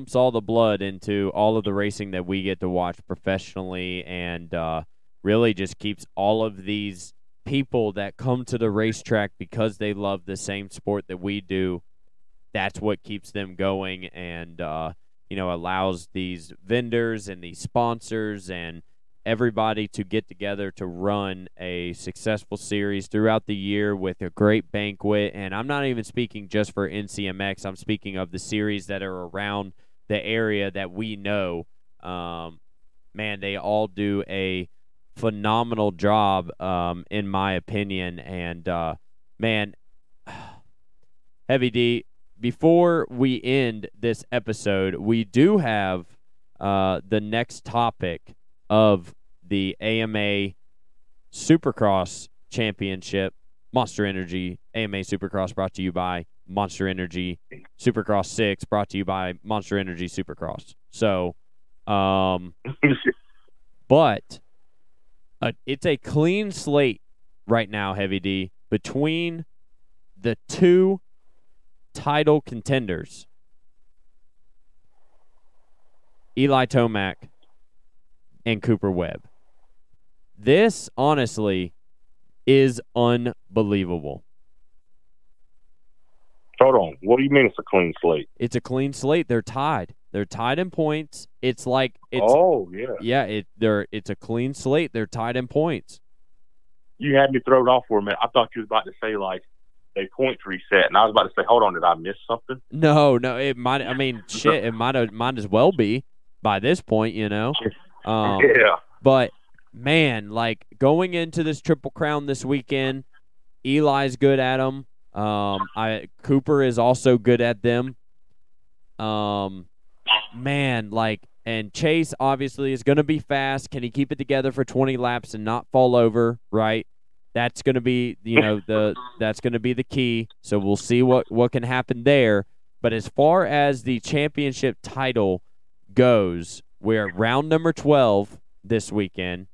Pumps all the blood into all of the racing that we get to watch professionally and uh, really just keeps all of these people that come to the racetrack because they love the same sport that we do. That's what keeps them going and, uh, you know, allows these vendors and these sponsors and everybody to get together to run a successful series throughout the year with a great banquet. And I'm not even speaking just for NCMX, I'm speaking of the series that are around the area that we know. Um, man, they all do a phenomenal job, um, in my opinion. And, uh, man, [sighs] Heavy D, before we end this episode, we do have uh, the next topic of the AMA Supercross Championship, Monster Energy AMA Supercross brought to you by Monster Energy Supercross 6 brought to you by Monster Energy Supercross. So, um, [laughs] but uh, it's a clean slate right now, Heavy D, between the two title contenders, Eli Tomac and Cooper Webb. This, honestly, is unbelievable. Hold on. What do you mean it's a clean slate? It's a clean slate. They're tied. They're tied in points. It's like it's oh yeah. yeah. It they're it's a clean slate. They're tied in points. You had me thrown off for a minute. I thought you was about to say like they points reset, and I was about to say, hold on, did I miss something? No, no. It might. I mean, shit. It might. Might as well be by this point. You know. [laughs] Um, yeah. But man, like going into this triple crown this weekend, Eli's good at them. Um, I Cooper is also good at them. Um, man, like and Chase obviously is going to be fast. Can he keep it together for 20 laps and not fall over? Right. That's going to be you know the that's going to be the key. So we'll see what what can happen there. But as far as the championship title goes, we're round number 12 this weekend.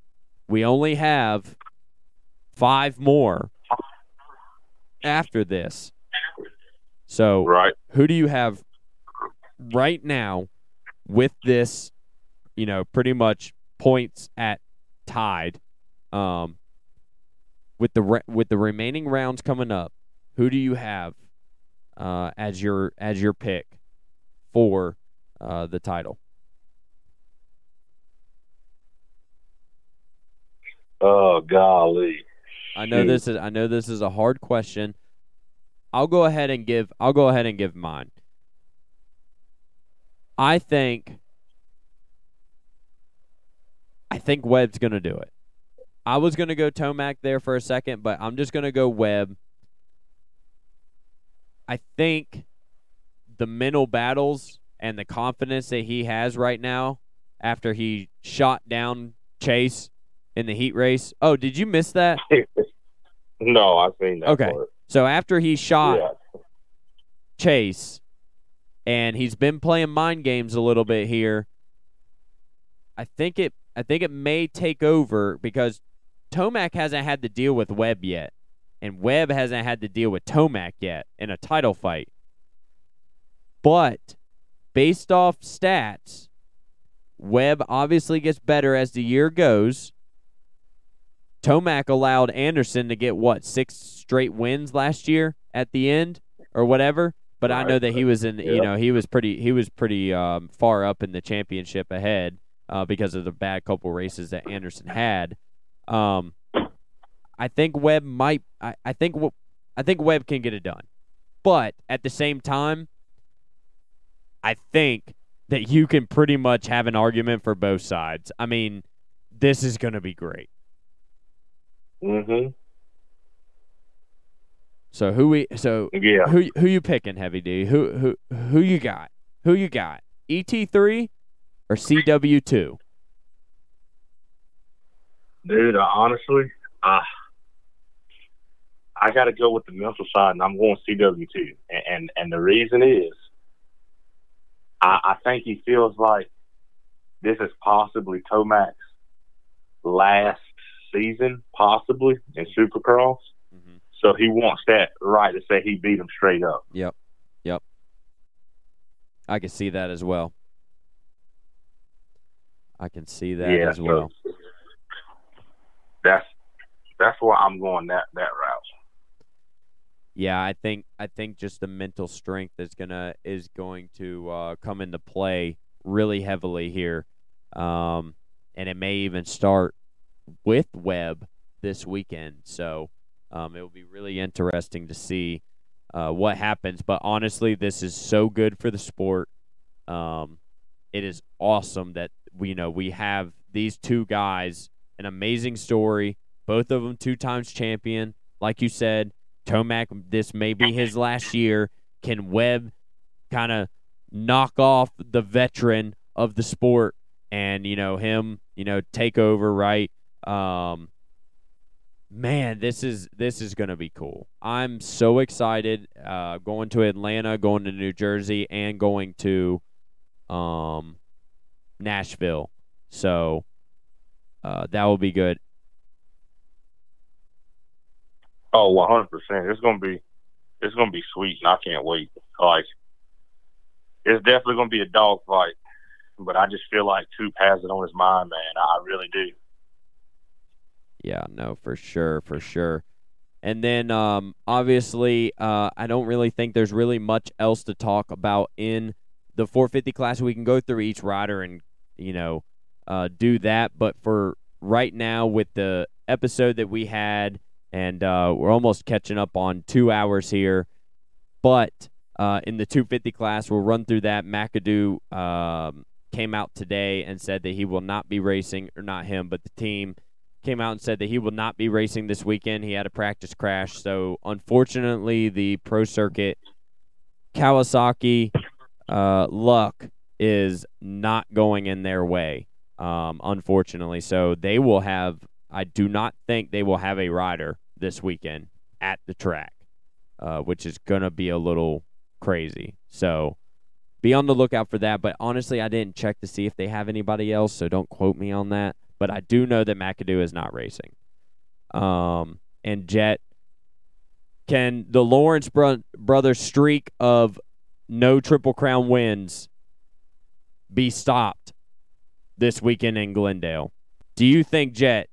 We only have five more after this. So, Right. who do you have right now with this, you know, pretty much points at tied um with the re- with the remaining rounds coming up, who do you have uh as your as your pick for uh the title? Oh golly. I know this is I know this is a hard question. I'll go ahead and give I'll go ahead and give mine. I think I think Webb's going to do it. I was going to go Tomac there for a second, but I'm just going to go Webb. I think the mental battles and the confidence that he has right now after he shot down Chase in the heat race. Oh, did you miss that? [laughs] no, I've seen that Okay. part. So after he shot Yeah. Chase and he's been playing mind games a little bit here. I think it I think it may take over because Tomac hasn't had to deal with Webb yet, and Webb hasn't had to deal with Tomac yet in a title fight. But based off stats, Webb obviously gets better as the year goes. Tomac allowed Anderson to get what six straight wins last year at the end or whatever. But I know that he was in, you know, he was pretty, he was pretty um, far up in the championship ahead uh, because of the bad couple races that Anderson had. Um, I think Webb might, I, I think, I think Webb can get it done, but at the same time, I think that you can pretty much have an argument for both sides. I mean, this is going to be great. Mm-hmm. So who we so Yeah. who who you picking, Heavy D? Who who who you got? Who you got? ET three or CW two? Dude, uh, honestly, uh, I got to go with the mental side, and I'm going CW2. And, and and the reason is, I, I think he feels like this is possibly Tomac's last season, possibly in Supercross. Mhm. So he wants that right to say he beat him straight up. Yep, yep. I can see that as well. I can see that yeah, as well. so that's that's why I'm going that that route. Yeah, I think I think just the mental strength is gonna is going to uh, come into play really heavily here, um, and it may even start with Webb this weekend. So um, it will be really interesting to see uh, what happens. But honestly, this is so good for the sport. Um, it is awesome that we you know we have these two guys, an amazing story, both of them two times champion. Like you said, Tomac, this may be his last year. Can Webb kind of knock off the veteran of the sport and, you know, him, you know, take over, right? Um, man, this is this is going to be cool. I'm so excited uh, going to Atlanta, going to New Jersey, and going to um, Nashville. So uh, that will be good. Oh, Oh, one hundred percent. It's gonna be, it's gonna be sweet, and I can't wait. Like, it's definitely gonna be a dog fight, but I just feel like Coop has it on his mind, man. I really do. Yeah, no, for sure, for sure. And then um, obviously, uh, I don't really think there's really much else to talk about in the 450 class. We can go through each rider and you know uh, do that, but for right now, with the episode that we had, and uh, we're almost catching up on two hours here, but uh, in the 250 class, we'll run through that. McAdoo um, came out today and said that he will not be racing, or not him, but the team came out and said that he will not be racing this weekend. He had a practice crash. So, unfortunately, the pro circuit Kawasaki uh, luck is not going in their way, um, unfortunately. So, they will have, I do not think they will have a rider this weekend at the track, uh, which is going to be a little crazy. So, be on the lookout for that. But honestly, I didn't check to see if they have anybody else, so don't quote me on that but I do know that McAdoo is not racing. Um, and Jett, can the Lawrence bro- brothers streak of no Triple Crown wins be stopped this weekend in Glendale? Do you think Jett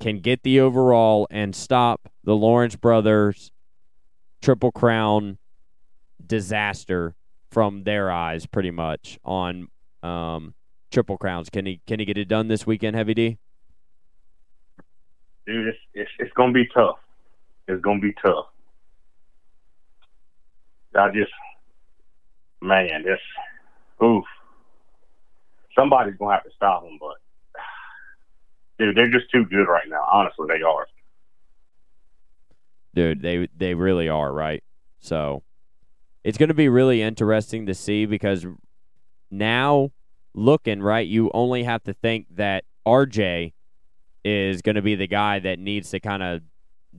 can get the overall and stop the Lawrence brothers Triple Crown disaster from their eyes, pretty much on um, triple crowns. Can he can he get it done this weekend, Heavy D? Dude, it's it's, it's gonna be tough. It's gonna be tough. I just, man, this, oof. Somebody's gonna have to stop them, but [sighs] dude, they're just too good right now. Honestly, they are. Dude, they they really are right. So it's going to be really interesting to see because now looking right, you only have to think that RJ is going to be the guy that needs to kind of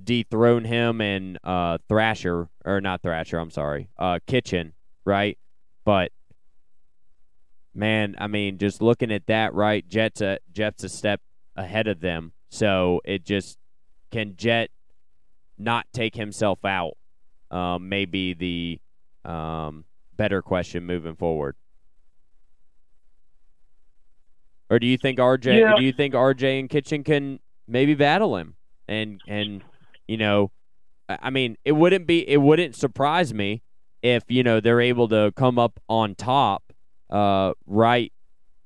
dethrone him and uh, Thrasher or not Thrasher. I'm sorry, uh, Kitchen right? But man, I mean, just looking at that, right? Jett's a Jett's a step ahead of them, so it just can Jett not take himself out. Um, maybe the um, better question moving forward. Or do you think RJ? Yeah. Do you think RJ and Kitchen can maybe battle him? And and you know, I I mean, it wouldn't be it wouldn't surprise me if you know they're able to come up on top, uh, right,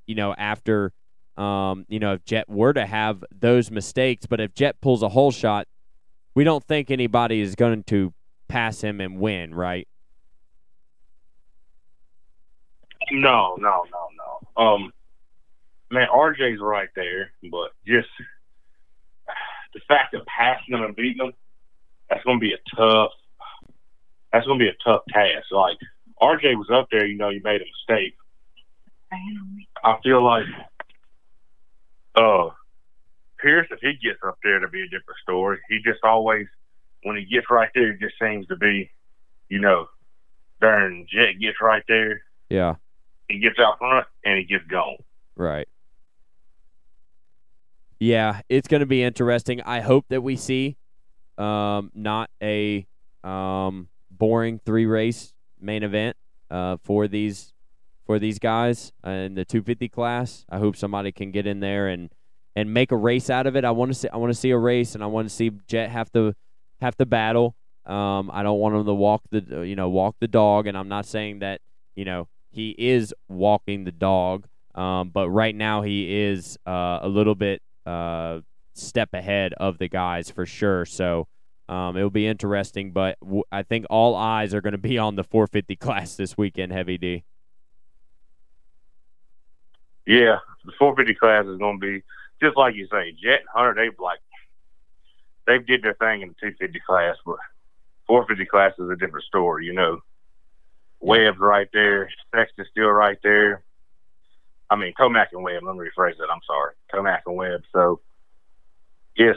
you know, after, um, you know, if Jett were to have those mistakes, but if Jett pulls a whole shot, we don't think anybody is going to pass him and win, right? No, no, no, no. Um, man, RJ's right there, but just the fact of passing them and beating them, that's going to be a tough. That's going to be a tough task. Like RJ was up there, you know, you made a mistake. I feel like, uh, Pierce, if he gets up there, to be a different story. He just always, when he gets right there, it just seems to be, you know, darn Jett gets right there, Yeah, he gets out front, and he gets gone. right. Yeah, it's going to be interesting. I hope that we see um, not a um, boring three race main event uh, for these for these guys in the 250 class. I hope somebody can get in there and and make a race out of it. I want to see I want to see a race and I want to see Jett have to have to battle. Um, I don't want him to walk the you know walk the dog, and I'm not saying that you know he is walking the dog. Um, but right now he is uh, a little bit uh, step ahead of the guys for sure. So um, it'll be interesting. But w- I think all eyes are going to be [laughs] on the 450 class this weekend, Heavy D. Yeah, the 450 class is going to be just like you say. Jett and Hunter, they've like they did their thing in the 250 class, but 450 class is a different story. You know, Webb's right there, Sexton's still right there. I mean, Tomac and Webb. Let me rephrase that. I'm sorry, Tomac and Webb. So, yes,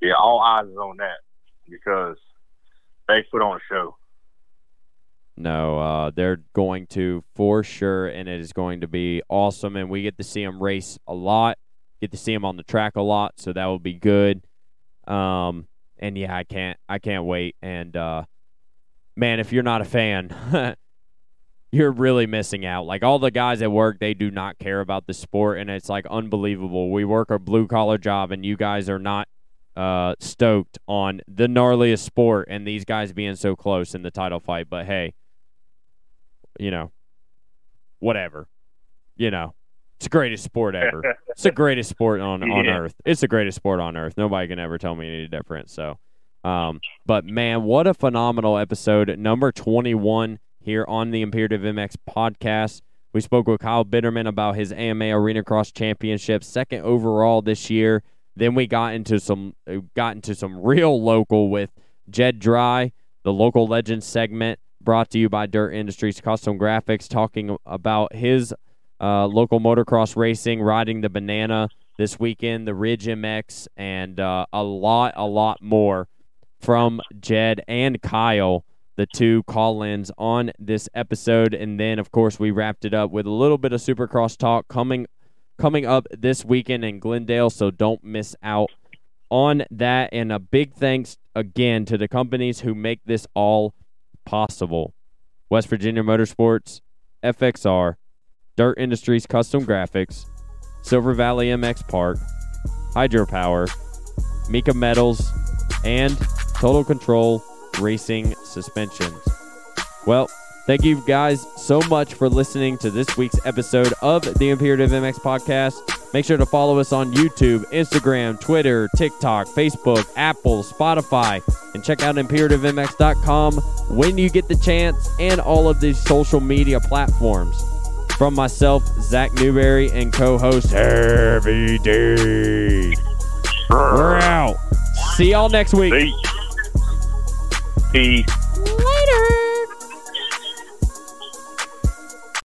yeah, all eyes is on that because they put on a show. No, uh, they're going to for sure, and it is going to be awesome. And we get to see them race a lot, get to see them on the track a lot, so that will be good. Um, and yeah, I can't, I can't wait. And uh, man, if you're not a fan, [laughs] you're really missing out. Like all the guys at work, they do not care about the sport, and it's like unbelievable. We work a blue collar job, and you guys are not uh, stoked on the gnarliest sport, and these guys being so close in the title fight. But hey you know, whatever. You know, it's the greatest sport ever. [laughs] it's the greatest sport on on earth. It's the greatest sport on earth. Nobody can ever tell me any different. So, um, but man, what a phenomenal episode number twenty one here on the Imperative MX podcast. We spoke with Kyle Bitterman about his AMA Arenacross Championship, second overall this year. Then we got into some uh, got into some real local with Jed Drye, the local legends segment brought to you by Dirt Industries Kustom Graphics, talking about his uh, local motocross racing, riding the banana this weekend, the Ridge MX, and uh, a lot, a lot more from Jed and Kyle, the two call ins on this episode. And then, of course, we wrapped it up with a little bit of Supercross talk coming coming up this weekend in Glendale, so don't miss out on that. And a big thanks again to the companies who make this all possible. West Virginia Motorsports, FXR, Dirt Industries Kustom Graphics, Silver Valley MX Park, Hydro Power, Mika Metals, and Total Control Racing Suspensions. Well, thank you guys so much for listening to this week's episode of the Imperative MX podcast. Make sure to follow us on YouTube, Instagram, Twitter, TikTok, Facebook, Apple, Spotify, and check out imperativemx.com when you get the chance and all of these social media platforms. From myself, Zach Newberry, and co host Heavy D. We're out. See y'all next week. Peace.